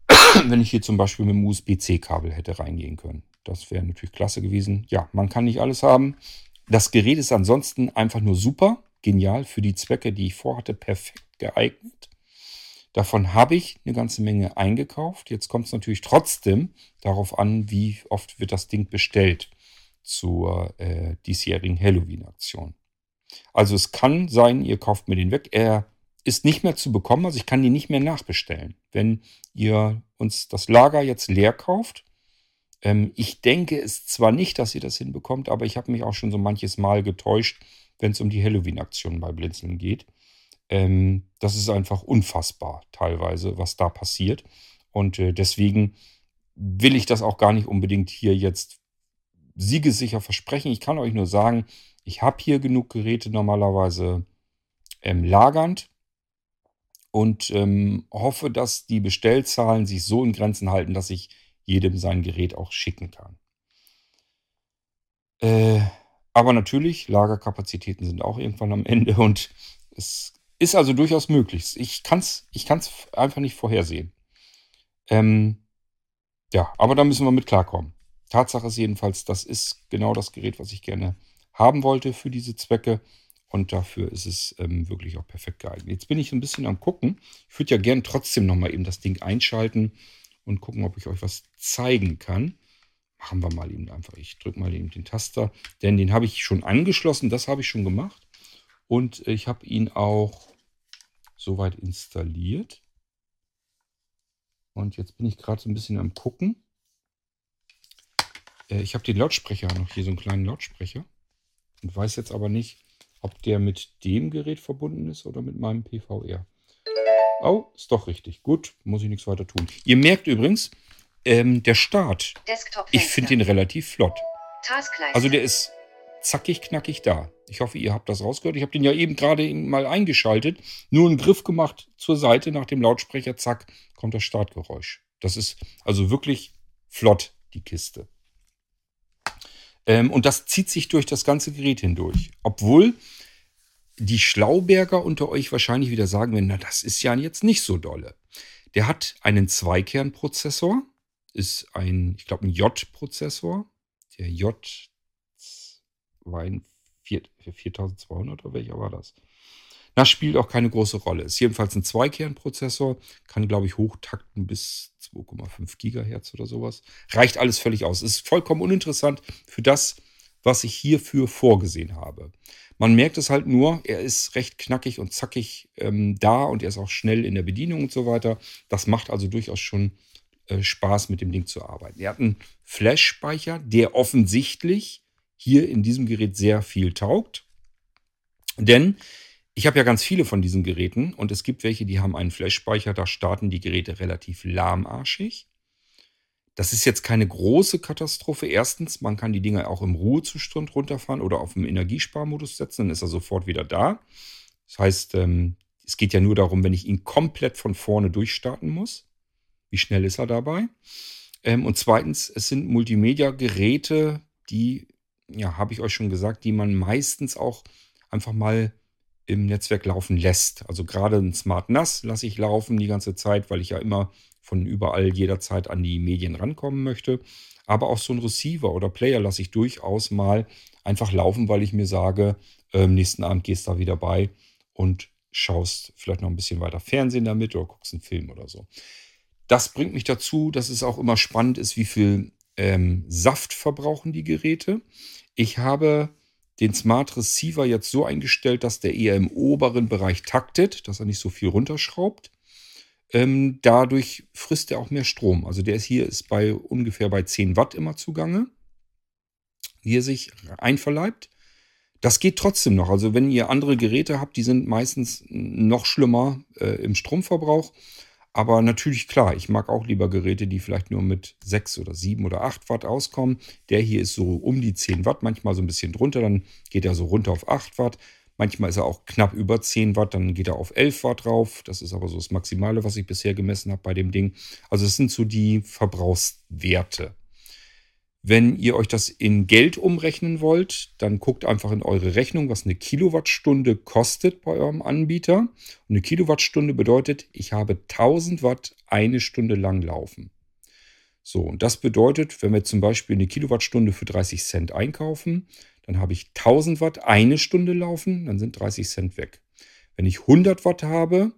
A: wenn ich hier zum Beispiel mit dem USB-C-Kabel hätte reingehen können. Das wäre natürlich klasse gewesen. Ja, man kann nicht alles haben. Das Gerät ist ansonsten einfach nur super, genial für die Zwecke, die ich vorhatte, perfekt geeignet. Davon habe ich eine ganze Menge eingekauft. Jetzt kommt es natürlich trotzdem darauf an, wie oft wird das Ding bestellt zur äh, diesjährigen Halloween-Aktion. Also es kann sein, ihr kauft mir den weg. Er ist nicht mehr zu bekommen, also ich kann die nicht mehr nachbestellen. Wenn ihr uns das Lager jetzt leer kauft, ähm, ich denke es zwar nicht, dass ihr das hinbekommt, aber ich habe mich auch schon so manches Mal getäuscht, wenn es um die Halloween-Aktion bei Blinzeln geht. Ähm, das ist einfach unfassbar teilweise, was da passiert. Und äh, deswegen will ich das auch gar nicht unbedingt hier jetzt siegesicher versprechen. Ich kann euch nur sagen, ich habe hier genug Geräte normalerweise ähm, lagernd und ähm, hoffe, dass die Bestellzahlen sich so in Grenzen halten, dass ich jedem sein Gerät auch schicken kann. Äh, aber natürlich, Lagerkapazitäten sind auch irgendwann am Ende und es ist also durchaus möglich. Ich kann es ich kann's einfach nicht vorhersehen. Ähm, ja, aber da müssen wir mit klarkommen. Tatsache ist jedenfalls, das ist genau das Gerät, was ich gerne haben wollte für diese Zwecke. Und dafür ist es ähm, wirklich auch perfekt geeignet. Jetzt bin ich ein bisschen am gucken. Ich würde ja gerne trotzdem nochmal eben das Ding einschalten und gucken, ob ich euch was zeigen kann. Machen wir mal eben einfach. Ich drücke mal eben den Taster, denn den habe ich schon angeschlossen. Das habe ich schon gemacht. Und ich habe ihn auch soweit installiert. Und jetzt bin ich gerade so ein bisschen am gucken. Äh, ich habe den Lautsprecher noch hier, so einen kleinen Lautsprecher. Und weiß jetzt aber nicht, ob der mit dem Gerät verbunden ist oder mit meinem PVR. Oh, ist doch richtig. Gut, muss ich nichts weiter tun. Ihr merkt übrigens, ähm, der Start, ich finde ihn relativ flott. Also der ist zackig, knackig da. Ich hoffe, ihr habt das rausgehört. Ich habe den ja eben gerade mal eingeschaltet. Nur einen Griff gemacht zur Seite nach dem Lautsprecher, zack, kommt das Startgeräusch. Das ist also wirklich flott, die Kiste. Ähm, und das zieht sich durch das ganze Gerät hindurch. Obwohl die Schlauberger unter euch wahrscheinlich wieder sagen werden, na, das ist ja jetzt nicht so dolle. Der hat einen Zweikernprozessor, ist ein, ich glaube, ein J-Prozessor. Der J war ein 4200 oder welcher war das? Das spielt auch keine große Rolle. Ist jedenfalls ein Zweikernprozessor, kann, glaube ich, hochtakten bis 2,5 Gigahertz oder sowas. Reicht alles völlig aus. Ist vollkommen uninteressant für das, was ich hierfür vorgesehen habe. Man merkt es halt nur, er ist recht knackig und zackig ähm, da und er ist auch schnell in der Bedienung und so weiter. Das macht also durchaus schon äh, Spaß, mit dem Ding zu arbeiten. Er hat einen Flash-Speicher, der offensichtlich hier in diesem Gerät sehr viel taugt. Denn ich habe ja ganz viele von diesen Geräten und es gibt welche, die haben einen Flash-Speicher, da starten die Geräte relativ lahmarschig. Das ist jetzt keine große Katastrophe. Erstens, man kann die Dinger auch im Ruhezustand runterfahren oder auf dem Energiesparmodus setzen, dann ist er sofort wieder da. Das heißt, ähm, Es geht ja nur darum, wenn ich ihn komplett von vorne durchstarten muss. Wie schnell ist er dabei? Ähm, und zweitens, es sind Multimedia-Geräte, die, ja, habe ich euch schon gesagt, die man meistens auch einfach mal im Netzwerk laufen lässt. Also gerade ein Smart NAS lasse ich laufen die ganze Zeit, weil ich ja immer von überall jederzeit an die Medien rankommen möchte. Aber auch so ein Receiver oder Player lasse ich durchaus mal einfach laufen, weil ich mir sage, äh, nächsten Abend gehst du da wieder bei und schaust vielleicht noch ein bisschen weiter Fernsehen damit oder guckst einen Film oder so. Das bringt mich dazu, dass es auch immer spannend ist, wie viel ähm, Saft verbrauchen die Geräte. Ich habe den Smart Receiver jetzt so eingestellt, dass der eher im oberen Bereich taktet, dass er nicht so viel runterschraubt. Ähm, dadurch frisst er auch mehr Strom. Also der ist hier ist bei ungefähr bei 10 Watt immer zugange, wie er sich einverleibt. Das geht trotzdem noch. Also wenn ihr andere Geräte habt, die sind meistens noch schlimmer äh, im Stromverbrauch. Aber natürlich klar, ich mag auch lieber Geräte, die vielleicht nur mit 6 oder 7 oder 8 Watt auskommen. Der hier ist so um die 10 Watt, manchmal so ein bisschen drunter, dann geht er so runter auf 8 Watt. Manchmal ist er auch knapp über 10 Watt, dann geht er auf 11 Watt drauf. Das ist aber so das Maximale, was ich bisher gemessen habe bei dem Ding. Also es sind so die Verbrauchswerte. Wenn ihr euch das in Geld umrechnen wollt, dann guckt einfach in eure Rechnung, was eine Kilowattstunde kostet bei eurem Anbieter. Und eine Kilowattstunde bedeutet, ich habe 1000 Watt eine Stunde lang laufen. So, und das bedeutet, wenn wir zum Beispiel eine Kilowattstunde für 30 Cent einkaufen, dann habe ich 1000 Watt eine Stunde laufen, dann sind 30 Cent weg. Wenn ich 100 Watt habe,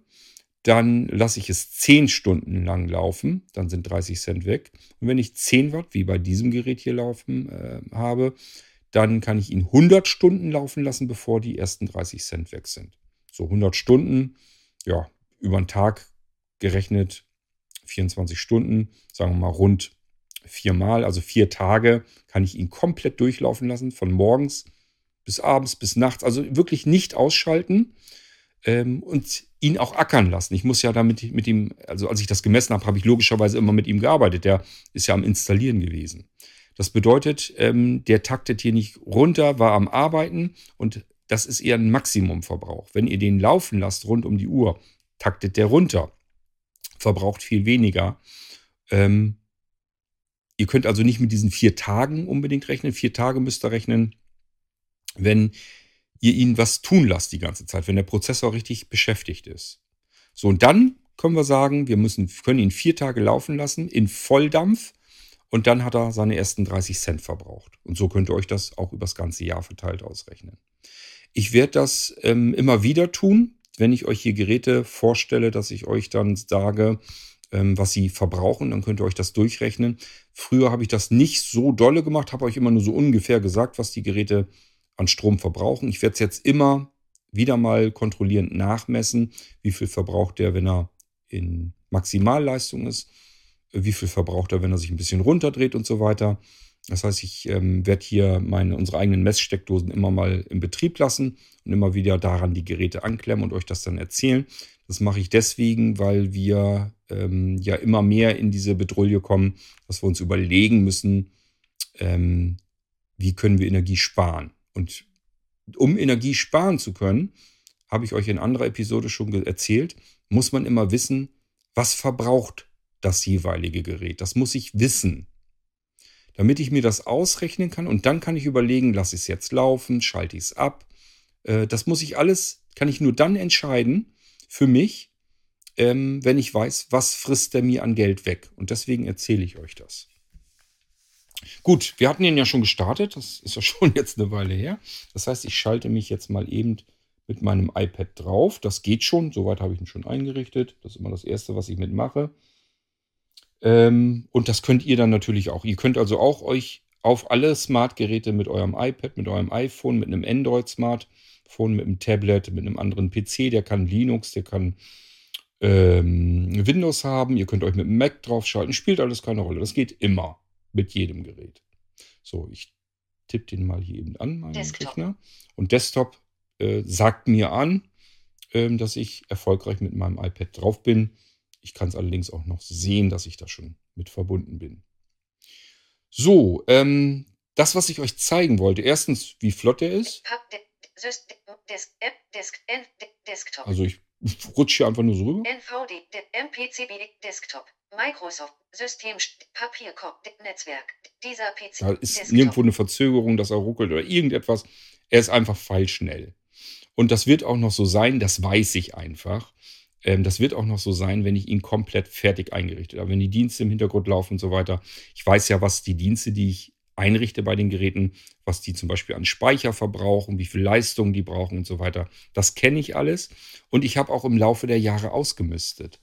A: dann lasse ich es 10 Stunden lang laufen, dann sind 30 Cent weg. Und wenn ich 10 Watt, wie bei diesem Gerät hier laufen äh, habe, dann kann ich ihn 100 Stunden laufen lassen, bevor die ersten 30 Cent weg sind. So 100 Stunden, ja, über den Tag gerechnet, 24 Stunden, sagen wir mal rund viermal, also vier Tage, kann ich ihn komplett durchlaufen lassen, von morgens bis abends bis nachts, also wirklich nicht ausschalten ähm, und ihn auch ackern lassen. Ich muss ja damit mit ihm, also als ich das gemessen habe, habe ich logischerweise immer mit ihm gearbeitet. Der ist ja am Installieren gewesen. Das bedeutet, ähm, der taktet hier nicht runter, war am Arbeiten und das ist eher ein Maximumverbrauch. Wenn ihr den laufen lasst rund um die Uhr, taktet der runter, verbraucht viel weniger. Ähm, ihr könnt also nicht mit diesen vier Tagen unbedingt rechnen. Vier Tage müsst ihr rechnen, wenn ihr ihn was tun lasst die ganze Zeit, wenn der Prozessor richtig beschäftigt ist. So, und dann können wir sagen, wir müssen, können ihn vier Tage laufen lassen in Volldampf und dann hat er seine ersten 30 Cent verbraucht. Und so könnt ihr euch das auch übers ganze Jahr verteilt ausrechnen. Ich werde das ähm, immer wieder tun, wenn ich euch hier Geräte vorstelle, dass ich euch dann sage, ähm, was sie verbrauchen, dann könnt ihr euch das durchrechnen. Früher habe ich das nicht so dolle gemacht, habe euch immer nur so ungefähr gesagt, was die Geräte an Strom verbrauchen. Ich werde es jetzt immer wieder mal kontrollierend nachmessen, wie viel verbraucht der, wenn er in Maximalleistung ist, wie viel verbraucht er, wenn er sich ein bisschen runterdreht und so weiter. Das heißt, ich ähm, werde hier meine, unsere eigenen Messsteckdosen immer mal in Betrieb lassen und immer wieder daran die Geräte anklemmen und euch das dann erzählen. Das mache ich deswegen, weil wir ähm, ja immer mehr in diese Bedrulle kommen, dass wir uns überlegen müssen, ähm, wie können wir Energie sparen. Und um Energie sparen zu können, habe ich euch in anderer Episode schon erzählt, muss man immer wissen, was verbraucht das jeweilige Gerät. Das muss ich wissen, damit ich mir das ausrechnen kann und dann kann ich überlegen, lasse ich es jetzt laufen, schalte ich es ab. Äh, das muss ich alles, kann ich nur dann entscheiden für mich, ähm, wenn ich weiß, was frisst der mir an Geld weg. Und deswegen erzähle ich euch das. Gut, wir hatten ihn ja schon gestartet. Das ist ja schon jetzt eine Weile her. Das heißt, ich schalte mich jetzt mal eben mit meinem iPad drauf. Das geht schon. Soweit habe ich ihn schon eingerichtet. Das ist immer das Erste, was ich mitmache. Ähm, und das könnt ihr dann natürlich auch. Ihr könnt also auch euch auf alle Smart-Geräte mit eurem iPad, mit eurem iPhone, mit einem Android-Smartphone, mit einem Tablet, mit einem anderen PC, der kann Linux, der kann ähm, Windows haben. Ihr könnt euch mit einem Mac draufschalten. Spielt alles keine Rolle. Das geht immer. Mit jedem Gerät. So, ich tippe den mal hier eben an, meinen Desktop. Rechner. Und Desktop äh, sagt mir an, ähm, dass ich erfolgreich mit meinem iPad drauf bin. Ich kann es allerdings auch noch sehen, dass ich da schon mit verbunden bin. So, ähm, das, was ich euch zeigen wollte. Erstens, wie flott er ist. Also ich rutscht hier einfach nur so rüber.
B: NVD, MPCB, Desktop, Microsoft, System, Papierkorb, Netzwerk, dieser PC.
A: Da ist Desktop. nirgendwo eine Verzögerung, dass er ruckelt oder irgendetwas. Er ist einfach feilschnell. Und das wird auch noch so sein, das weiß ich einfach. Ähm, das wird auch noch so sein, wenn ich ihn komplett fertig eingerichtet habe. Wenn die Dienste im Hintergrund laufen und so weiter. Ich weiß ja, was die Dienste, die ich einrichte bei den Geräten, was die zum Beispiel an Speicher verbrauchen, wie viel Leistung die brauchen und so weiter. Das kenne ich alles. Und ich habe auch im Laufe der Jahre ausgemistet.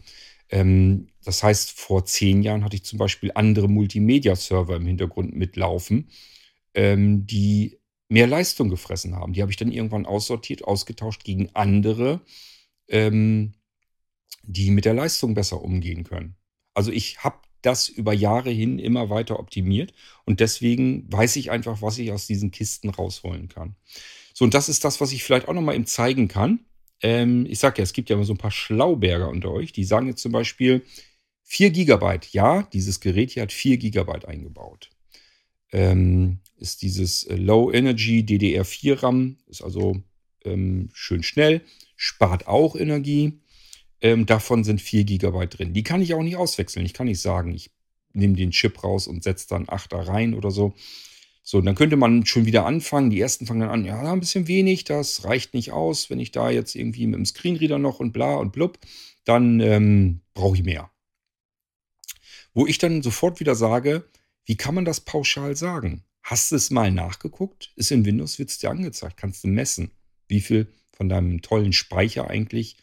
A: Ähm, das heißt, vor zehn Jahren hatte ich zum Beispiel andere Multimedia-Server im Hintergrund mitlaufen, ähm, die mehr Leistung gefressen haben. Die habe ich dann irgendwann aussortiert, ausgetauscht gegen andere, ähm, die mit der Leistung besser umgehen können. Also ich habe das über Jahre hin immer weiter optimiert und deswegen weiß ich einfach, was ich aus diesen Kisten rausholen kann. So, und das ist das, was ich vielleicht auch nochmal eben zeigen kann. Ähm, ich sage ja, es gibt ja immer so ein paar Schlauberger unter euch, die sagen jetzt zum Beispiel 4 GB. Ja, dieses Gerät hier hat 4 GB eingebaut. Ähm, ist dieses äh, Low Energy DDR4 RAM, ist also ähm, schön schnell, spart auch Energie. Ähm, davon sind 4 GB drin. Die kann ich auch nicht auswechseln. Ich kann nicht sagen, ich nehme den Chip raus und setze dann 8 da rein oder so. So, dann könnte man schon wieder anfangen. Die ersten fangen dann an, ja, ein bisschen wenig, das reicht nicht aus. Wenn ich da jetzt irgendwie mit dem Screenreader noch und bla und blub, dann ähm, brauche ich mehr. Wo ich dann sofort wieder sage, wie kann man das pauschal sagen? Hast du es mal nachgeguckt? Ist in Windows, wird es dir angezeigt. Kannst du messen, wie viel von deinem tollen Speicher eigentlich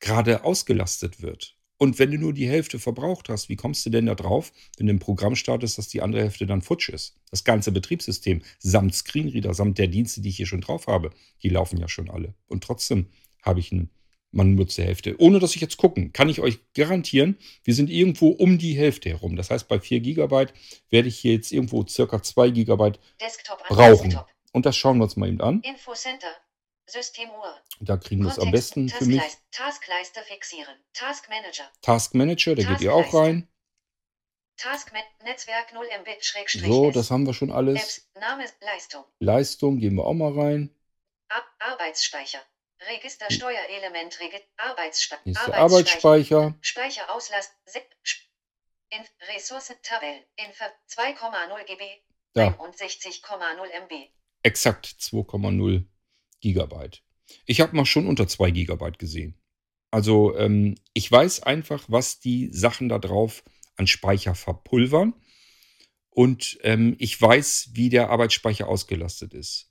A: gerade ausgelastet wird. Und wenn du nur die Hälfte verbraucht hast, wie kommst du denn da drauf, wenn du ein Programm startest, dass die andere Hälfte dann futsch ist? Das ganze Betriebssystem samt Screenreader, samt der Dienste, die ich hier schon drauf habe, die laufen ja schon alle. Und trotzdem habe ich einen, man nutzt die Hälfte. Ohne dass ich jetzt gucken, kann ich euch garantieren, wir sind irgendwo um die Hälfte herum. Das heißt, bei 4 GB werde ich hier jetzt irgendwo circa 2 GB brauchen. Desktop. Und das schauen wir uns mal eben an.
B: Infocenter, Systemuhr.
A: Da kriegen wir es am besten für mich.
B: Taskleiste fixieren. Task Manager.
A: Task Manager, da geht ihr auch rein.
B: Task Netzwerk 0 Mbit
A: So, das haben wir schon alles.
B: Apps, Name, Leistung.
A: Leistung, gehen wir auch mal rein.
B: Ab Arbeitsspeicher. Register Steuerelement Regi Arbeitsspeicher.
A: Arbeitsspeicher. Arbeitsspeicher.
B: Speicherauslast. In Ressourcen Tabelle. In 2,0 GB.
A: Ja.
B: 61,0 MB.
A: Exakt 2,0 Gigabyte. Ich habe mal schon unter 2 Gigabyte gesehen. Also ähm, ich weiß einfach, was die Sachen da drauf an Speicher verpulvern. Und ähm, ich weiß, wie der Arbeitsspeicher ausgelastet ist.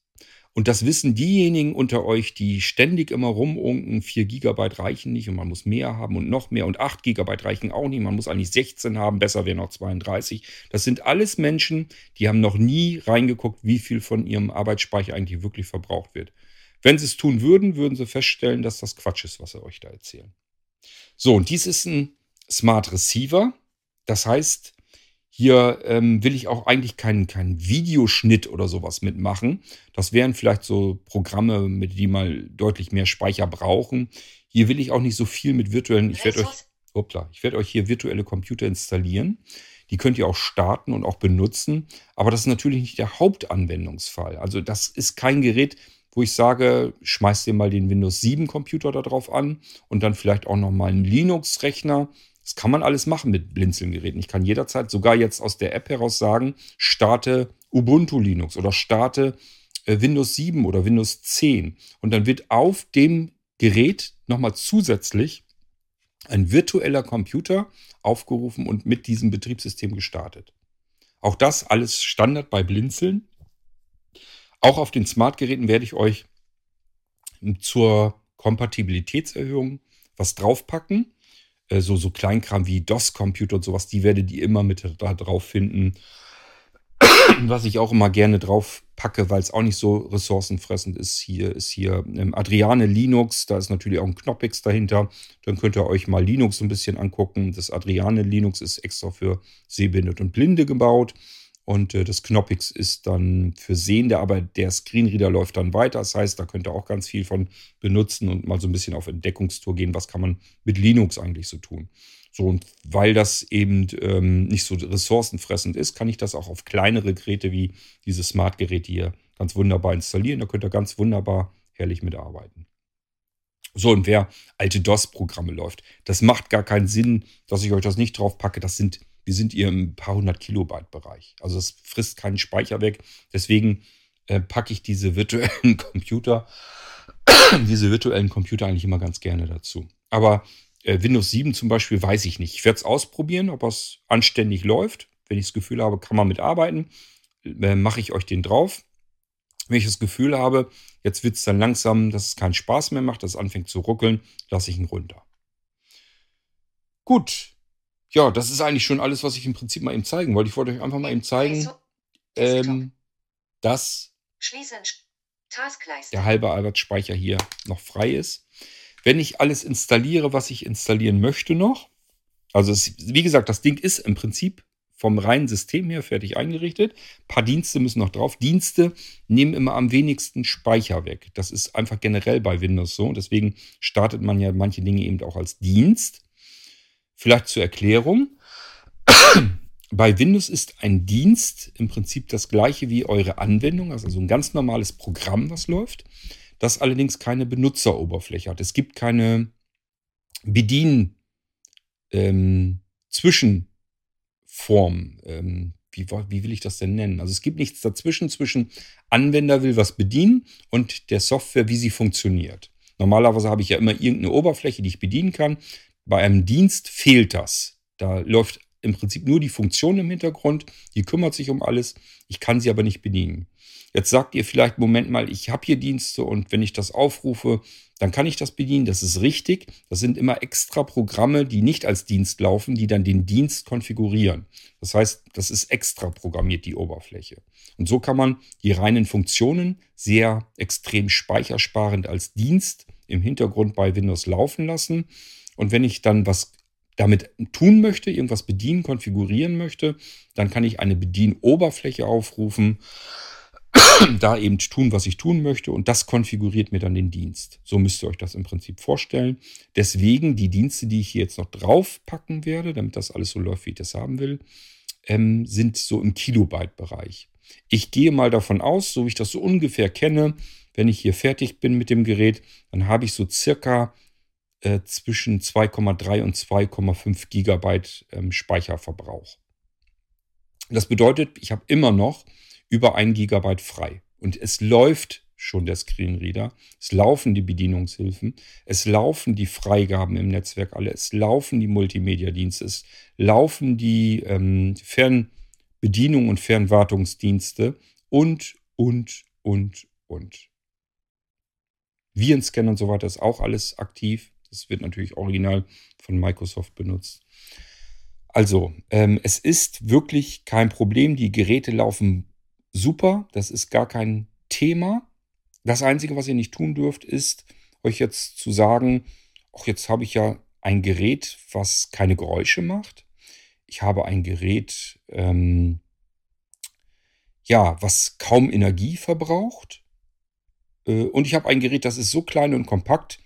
A: Und das wissen diejenigen unter euch, die ständig immer rumunken, 4 Gigabyte reichen nicht und man muss mehr haben und noch mehr und 8 Gigabyte reichen auch nicht, man muss eigentlich 16 haben, besser wäre noch 32. Das sind alles Menschen, die haben noch nie reingeguckt, wie viel von ihrem Arbeitsspeicher eigentlich wirklich verbraucht wird. Wenn sie es tun würden, würden sie feststellen, dass das Quatsch ist, was sie euch da erzählen. So, und dies ist ein Smart Receiver. Das heißt, hier ähm, will ich auch eigentlich keinen, keinen Videoschnitt oder sowas mitmachen. Das wären vielleicht so Programme, mit die mal deutlich mehr Speicher brauchen. Hier will ich auch nicht so viel mit virtuellen. Ich werde euch, hoppla, ich werde euch hier virtuelle Computer installieren. Die könnt ihr auch starten und auch benutzen. Aber das ist natürlich nicht der Hauptanwendungsfall. Also das ist kein Gerät, wo ich sage, schmeiß dir mal den Windows 7 Computer da drauf an und dann vielleicht auch noch mal einen Linux-Rechner. Das kann man alles machen mit Blinzeln-Geräten. Ich kann jederzeit sogar jetzt aus der App heraus sagen, starte Ubuntu Linux oder starte äh, Windows 7 oder Windows 10. Und dann wird auf dem Gerät nochmal zusätzlich ein virtueller Computer aufgerufen und mit diesem Betriebssystem gestartet. Auch das alles Standard bei Blinzeln. Auch auf den Smart-Geräten werde ich euch zur Kompatibilitätserhöhung was draufpacken. Äh, so, so Kleinkram wie DOS-Computer und sowas, die werdet ihr immer mit da drauf finden. Was ich auch immer gerne drauf packe, weil es auch nicht so ressourcenfressend ist, hier ist hier ähm, Adriane Linux, da ist natürlich auch ein Knoppix dahinter. Dann könnt ihr euch mal Linux ein bisschen angucken. Das Adriane Linux ist extra für Sehbehinderte und Blinde gebaut. Und äh, das Knoppix ist dann für Sehende, aber der Screenreader läuft dann weiter. Das heißt, da könnt ihr auch ganz viel von benutzen und mal so ein bisschen auf Entdeckungstour gehen. Was kann man mit Linux eigentlich so tun? So, und weil das eben ähm, nicht so ressourcenfressend ist, kann ich das auch auf kleinere Geräte wie diese Smart-Geräte hier ganz wunderbar installieren. Da könnt ihr ganz wunderbar herrlich mitarbeiten. So, und wer alte DOS-Programme läuft, das macht gar keinen Sinn, dass ich euch das nicht drauf packe. Das sind, wir sind hier im paar hundert Kilobyte-Bereich. Also es frisst keinen Speicher weg. Deswegen äh, packe ich diese virtuellen Computer, diese virtuellen Computer eigentlich immer ganz gerne dazu. Aber äh, Windows 7 zum Beispiel weiß ich nicht. Ich werde es ausprobieren, ob es anständig läuft. Wenn ich das Gefühl habe, kann man mitarbeiten, äh, mache ich euch den drauf. Wenn ich das Gefühl habe, jetzt wird es dann langsam, dass es keinen Spaß mehr macht, dass es anfängt zu ruckeln, lasse ich ihn runter. Gut. Ja, das ist eigentlich schon alles, was ich im Prinzip mal eben zeigen wollte. Ich wollte euch einfach mal eben zeigen, ähm, dass der halbe Arbeitsspeicher hier noch frei ist. Wenn ich alles installiere, was ich installieren möchte noch, also es, wie gesagt, das Ding ist im Prinzip vom reinen System her fertig eingerichtet. Ein paar Dienste müssen noch drauf. Dienste nehmen immer am wenigsten Speicher weg. Das ist einfach generell bei Windows so. Deswegen startet man ja manche Dinge eben auch als Dienst. Vielleicht zur Erklärung. Bei Windows ist ein Dienst im Prinzip das gleiche wie eure Anwendung, also so ein ganz normales Programm, was läuft, das allerdings keine Benutzeroberfläche hat. Es gibt keine Bedien ähm, zwischen Form. Ähm, wie, wie will ich das denn nennen? Also es gibt nichts dazwischen, zwischen Anwender will was bedienen und der Software, wie sie funktioniert. Normalerweise habe ich ja immer irgendeine Oberfläche, die ich bedienen kann. Bei einem Dienst fehlt das. Da läuft im Prinzip nur die Funktion im Hintergrund, die kümmert sich um alles, ich kann sie aber nicht bedienen. Jetzt sagt ihr vielleicht, Moment mal, ich habe hier Dienste und wenn ich das aufrufe, dann kann ich das bedienen. Das ist richtig. Das sind immer extra Programme, die nicht als Dienst laufen, die dann den Dienst konfigurieren. Das heißt, das ist extra programmiert, die Oberfläche. Und so kann man die reinen Funktionen sehr extrem speichersparend als Dienst im Hintergrund bei Windows laufen lassen. Und wenn ich dann was damit tun möchte, irgendwas bedienen, konfigurieren möchte, dann kann ich eine Bedienoberfläche aufrufen da eben tun, was ich tun möchte und das konfiguriert mir dann den Dienst. So müsst ihr euch das im Prinzip vorstellen. Deswegen die Dienste, die ich hier jetzt noch draufpacken werde, damit das alles so läuft, wie ich das haben will, ähm, sind so im Kilobyte-Bereich. Ich gehe mal davon aus, so wie ich das so ungefähr kenne, wenn ich hier fertig bin mit dem Gerät, dann habe ich so circa äh, zwischen 2,3 und 2,5 Gigabyte ähm, Speicherverbrauch. Das bedeutet, ich habe immer noch über ein Gigabyte frei. Und es läuft schon der Screenreader. Es laufen die Bedienungshilfen. Es laufen die Freigaben im Netzwerk alle. Es laufen die Multimedia-Dienste. Es laufen die ähm, Fernbedienung und Fernwartungsdienste und, und, und, und. Virenscanner und so weiter ist auch alles aktiv. Das wird natürlich original von Microsoft benutzt. Also, ähm, es ist wirklich kein Problem. Die Geräte laufen super, das ist gar kein Thema. Das Einzige, was ihr nicht tun dürft, ist euch jetzt zu sagen, ach, jetzt habe ich ja ein Gerät, was keine Geräusche macht. Ich habe ein Gerät, ähm, ja, was kaum Energie verbraucht. Äh, und ich habe ein Gerät, das ist so klein und kompakt,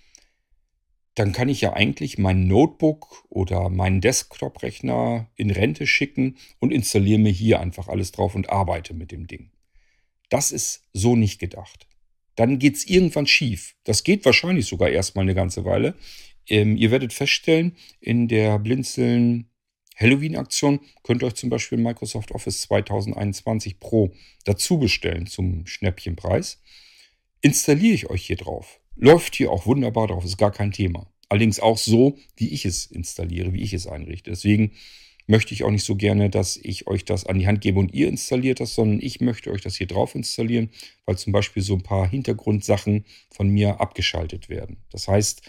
A: dann kann ich ja eigentlich mein Notebook oder meinen Desktop-Rechner in Rente schicken und installiere mir hier einfach alles drauf und arbeite mit dem Ding. Das ist so nicht gedacht. Dann geht es irgendwann schief. Das geht wahrscheinlich sogar erstmal eine ganze Weile. Ähm, ihr werdet feststellen, in der Blinzeln Halloween-Aktion könnt ihr euch zum Beispiel Microsoft Office 2021 Pro dazu bestellen zum Schnäppchenpreis. Installiere ich euch hier drauf Läuft hier auch wunderbar drauf, ist gar kein Thema. Allerdings auch so, wie ich es installiere, wie ich es einrichte. Deswegen möchte ich auch nicht so gerne, dass ich euch das an die Hand gebe und ihr installiert das, sondern ich möchte euch das hier drauf installieren, weil zum Beispiel so ein paar Hintergrundsachen von mir abgeschaltet werden. Das heißt,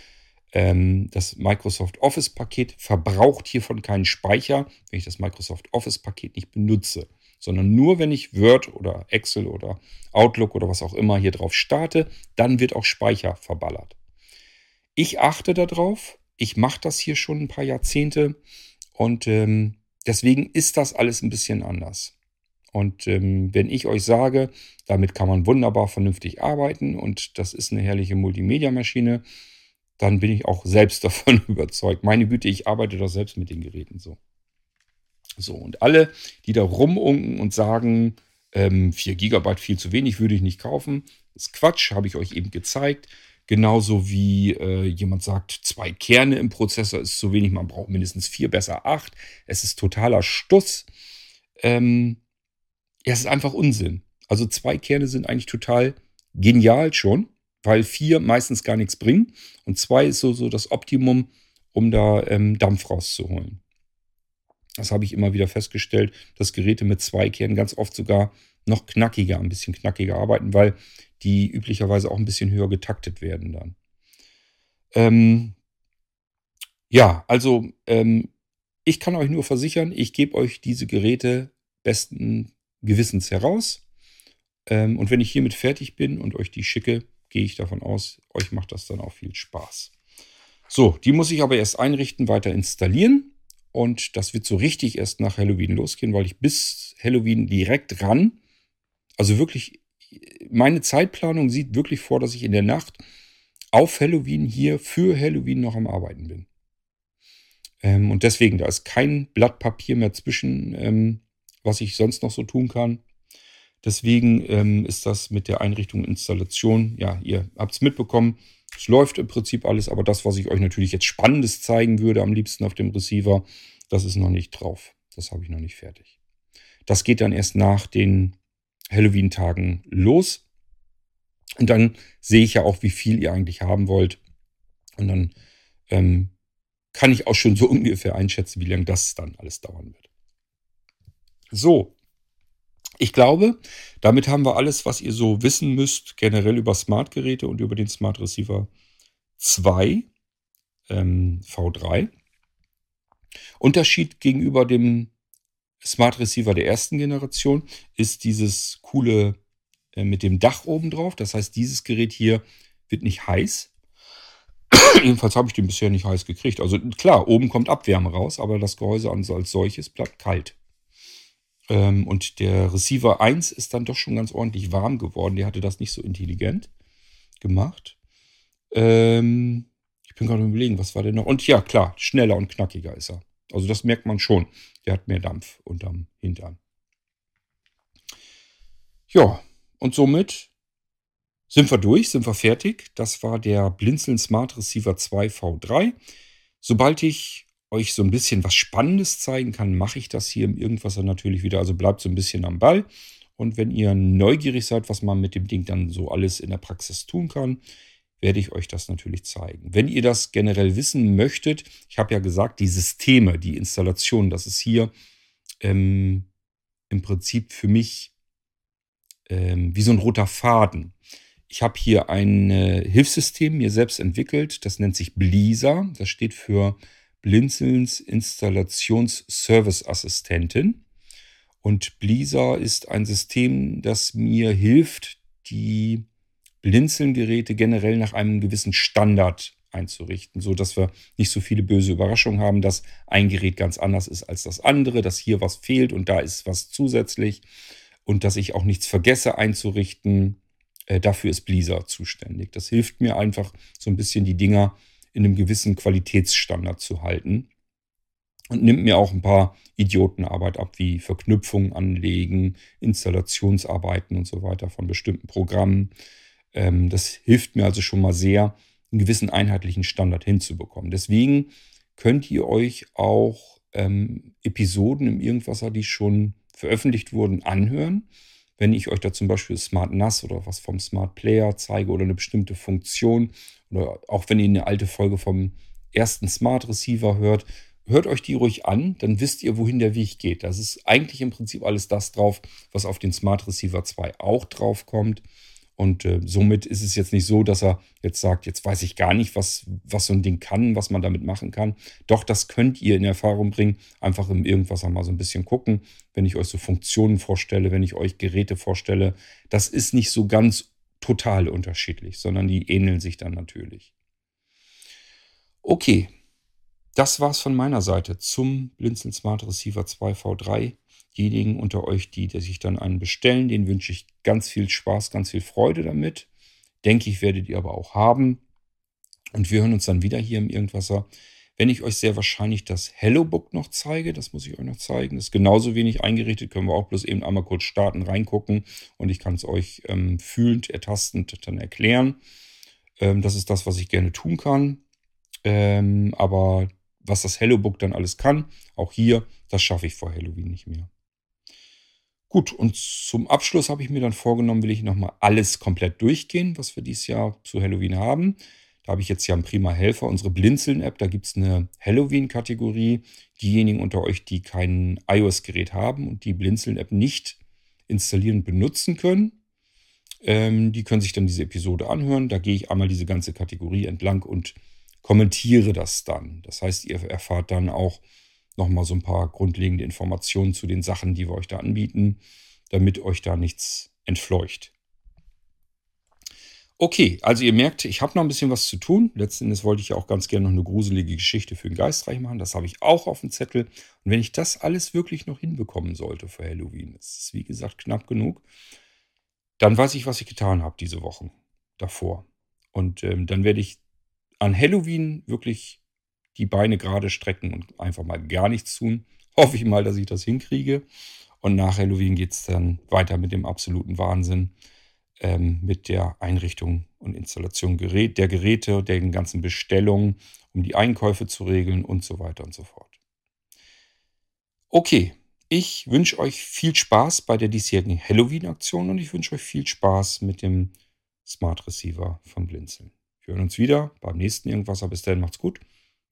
A: ähm, das Microsoft Office-Paket verbraucht hiervon keinen Speicher, wenn ich das Microsoft Office-Paket nicht benutze sondern nur wenn ich Word oder Excel oder Outlook oder was auch immer hier drauf starte, dann wird auch Speicher verballert. Ich achte darauf, ich mache das hier schon ein paar Jahrzehnte und ähm, deswegen ist das alles ein bisschen anders. Und ähm, wenn ich euch sage, damit kann man wunderbar vernünftig arbeiten und das ist eine herrliche Multimedia-Maschine, dann bin ich auch selbst davon überzeugt. Meine Güte, ich arbeite doch selbst mit den Geräten so. So, und alle, die da rumunken und sagen, ähm, 4 GB viel zu wenig, würde ich nicht kaufen, ist Quatsch, habe ich euch eben gezeigt. Genauso wie äh, jemand sagt, zwei Kerne im Prozessor ist zu wenig, man braucht mindestens vier, besser acht. Es ist totaler Stuss. Ähm, ja, es ist einfach Unsinn. Also zwei Kerne sind eigentlich total genial schon, weil vier meistens gar nichts bringen. Und zwei ist so, so das Optimum, um da ähm, Dampf rauszuholen. Das habe ich immer wieder festgestellt, dass Geräte mit zwei Kernen ganz oft sogar noch knackiger, ein bisschen knackiger arbeiten, weil die üblicherweise auch ein bisschen höher getaktet werden dann. Ähm, ja, also ähm, ich kann euch nur versichern, ich gebe euch diese Geräte besten Gewissens heraus. Ähm, und wenn ich hiermit fertig bin und euch die schicke, gehe ich davon aus, euch macht das dann auch viel Spaß. So, die muss ich aber erst einrichten, weiter installieren. Und das wird so richtig erst nach Halloween losgehen, weil ich bis Halloween direkt ran, also wirklich, meine Zeitplanung sieht wirklich vor, dass ich in der Nacht auf Halloween hier für Halloween noch am Arbeiten bin. Ähm, und deswegen, da ist kein Blatt Papier mehr zwischen, ähm, was ich sonst noch so tun kann. Deswegen ähm, ist das mit der Einrichtung Installation, ja, ihr habt es mitbekommen. Es läuft im Prinzip alles, aber das, was ich euch natürlich jetzt Spannendes zeigen würde, am liebsten auf dem Receiver, das ist noch nicht drauf. Das habe ich noch nicht fertig. Das geht dann erst nach den Halloween-Tagen los. Und dann sehe ich ja auch, wie viel ihr eigentlich haben wollt. Und dann ähm, kann ich auch schon so ungefähr einschätzen, wie lange das dann alles dauern wird. So, ich glaube, damit haben wir alles, was ihr so wissen müsst, generell über Smart-Geräte und über den Smart Receiver 2 ähm, V3. Unterschied gegenüber dem Smart Receiver der ersten Generation ist dieses coole äh, mit dem Dach oben drauf. Das heißt, dieses Gerät hier wird nicht heiß. Jedenfalls habe ich den bisher nicht heiß gekriegt. Also klar, oben kommt Abwärme raus, aber das Gehäuse als solches bleibt kalt. Ähm, und der Receiver 1 ist dann doch schon ganz ordentlich warm geworden. Der hatte das nicht so intelligent gemacht. Ähm, ich bin gerade überlegen, was war denn noch? Und ja, klar, schneller und knackiger ist er. Also das merkt man schon. Der hat mehr Dampf unterm Hintern. Ja, und somit sind wir durch, sind wir fertig. Das war der Blinzeln Smart Receiver 2 V3. Sobald ich euch so ein bisschen was Spannendes zeigen kann, mache ich das hier im Irgendwasser natürlich wieder. Also bleibt so ein bisschen am Ball. Und wenn ihr neugierig seid, was man mit dem Ding dann so alles in der Praxis tun kann, werde ich euch das natürlich zeigen. Wenn ihr das generell wissen möchtet, ich habe ja gesagt, die Systeme, die Installation, das ist hier ähm, im Prinzip für mich ähm, wie so ein roter Faden. Ich habe hier ein äh, Hilfssystem mir selbst entwickelt, das nennt sich Blisa. Das steht für Blinzelns Installations-Service-Assistentin. Und Blisa ist ein System, das mir hilft, die Blinzeln-Geräte generell nach einem gewissen Standard einzurichten, so dass wir nicht so viele böse Überraschungen haben, dass ein Gerät ganz anders ist als das andere, dass hier was fehlt und da ist was zusätzlich und dass ich auch nichts vergesse einzurichten. Äh, dafür ist Blisa zuständig. Das hilft mir einfach so ein bisschen die Dinger in einem gewissen Qualitätsstandard zu halten. Und nimmt mir auch ein paar Idiotenarbeit ab, wie Verknüpfungen anlegen, Installationsarbeiten und so weiter von bestimmten Programmen. Ähm, das hilft mir also schon mal sehr, einen gewissen einheitlichen Standard hinzubekommen. Deswegen könnt ihr euch auch ähm, Episoden im Irgendwasser, die schon veröffentlicht wurden, anhören. Wenn ich euch da zum Beispiel Smart NAS oder was vom Smart Player zeige oder eine bestimmte Funktion oder auch wenn ihr eine alte Folge vom ersten Smart Receiver hört, hört euch die ruhig an, dann wisst ihr, wohin der Weg geht. Das ist eigentlich im Prinzip alles das drauf, was auf den Smart Receiver 2 auch drauf kommt. Und äh, somit ist es jetzt nicht so, dass er jetzt sagt, jetzt weiß ich gar nicht, was, was so ein Ding kann, was man damit machen kann. Doch, das könnt ihr in Erfahrung bringen. Einfach im Irgendwas einmal so ein bisschen gucken. Wenn ich euch so Funktionen vorstelle, wenn ich euch Geräte vorstelle, das ist nicht so ganz total unterschiedlich, sondern die ähneln sich dann natürlich. Okay, das war's von meiner Seite zum Blinzeln Smart Receiver 2 V3. Diejenigen unter euch, die, die sich dann einen bestellen, den wünsche ich ganz viel Spaß, ganz viel Freude damit. Denke ich, werdet ihr aber auch haben. Und wir hören uns dann wieder hier im Irgendwasser wenn ich euch sehr wahrscheinlich das Hello Book noch zeige, das muss ich euch noch zeigen, ist genauso wenig eingerichtet, können wir auch bloß eben einmal kurz starten, reingucken und ich kann es euch ähm, fühlend, ertastend dann erklären. Ähm, das ist das, was ich gerne tun kann. Ähm, aber was das Hello Book dann alles kann, auch hier, das schaffe ich vor Halloween nicht mehr. Gut, und zum Abschluss habe ich mir dann vorgenommen, will ich nochmal alles komplett durchgehen, was wir dieses Jahr zu Halloween haben. Da habe ich jetzt ja einen prima Helfer, unsere Blinzeln-App. Da gibt es eine Halloween-Kategorie. Diejenigen unter euch, die kein iOS-Gerät haben und die Blinzeln-App nicht installieren und benutzen können, ähm, die können sich dann diese Episode anhören. Da gehe ich einmal diese ganze Kategorie entlang und kommentiere das dann. Das heißt, ihr erfahrt dann auch nochmal so ein paar grundlegende Informationen zu den Sachen, die wir euch da anbieten, damit euch da nichts entfleucht. Okay, also ihr merkt, ich habe noch ein bisschen was zu tun. Letzten Endes wollte ich ja auch ganz gerne noch eine gruselige Geschichte für den Geistreich machen. Das habe ich auch auf dem Zettel. Und wenn ich das alles wirklich noch hinbekommen sollte für Halloween, das ist wie gesagt knapp genug, dann weiß ich, was ich getan habe diese Wochen davor. Und ähm, dann werde ich an Halloween wirklich die Beine gerade strecken und einfach mal gar nichts tun. Hoffe ich mal, dass ich das hinkriege. Und nach Halloween geht es dann weiter mit dem absoluten Wahnsinn ähm, mit der Einrichtung und Installation der Geräte, der ganzen Bestellungen, um die Einkäufe zu regeln und so weiter und so fort. Okay, ich wünsche euch viel Spaß bei der diesjährigen Halloween-Aktion und ich wünsche euch viel Spaß mit dem Smart Receiver von Blinzeln. Wir hören uns wieder beim nächsten Irgendwas. Bis dahin macht's gut.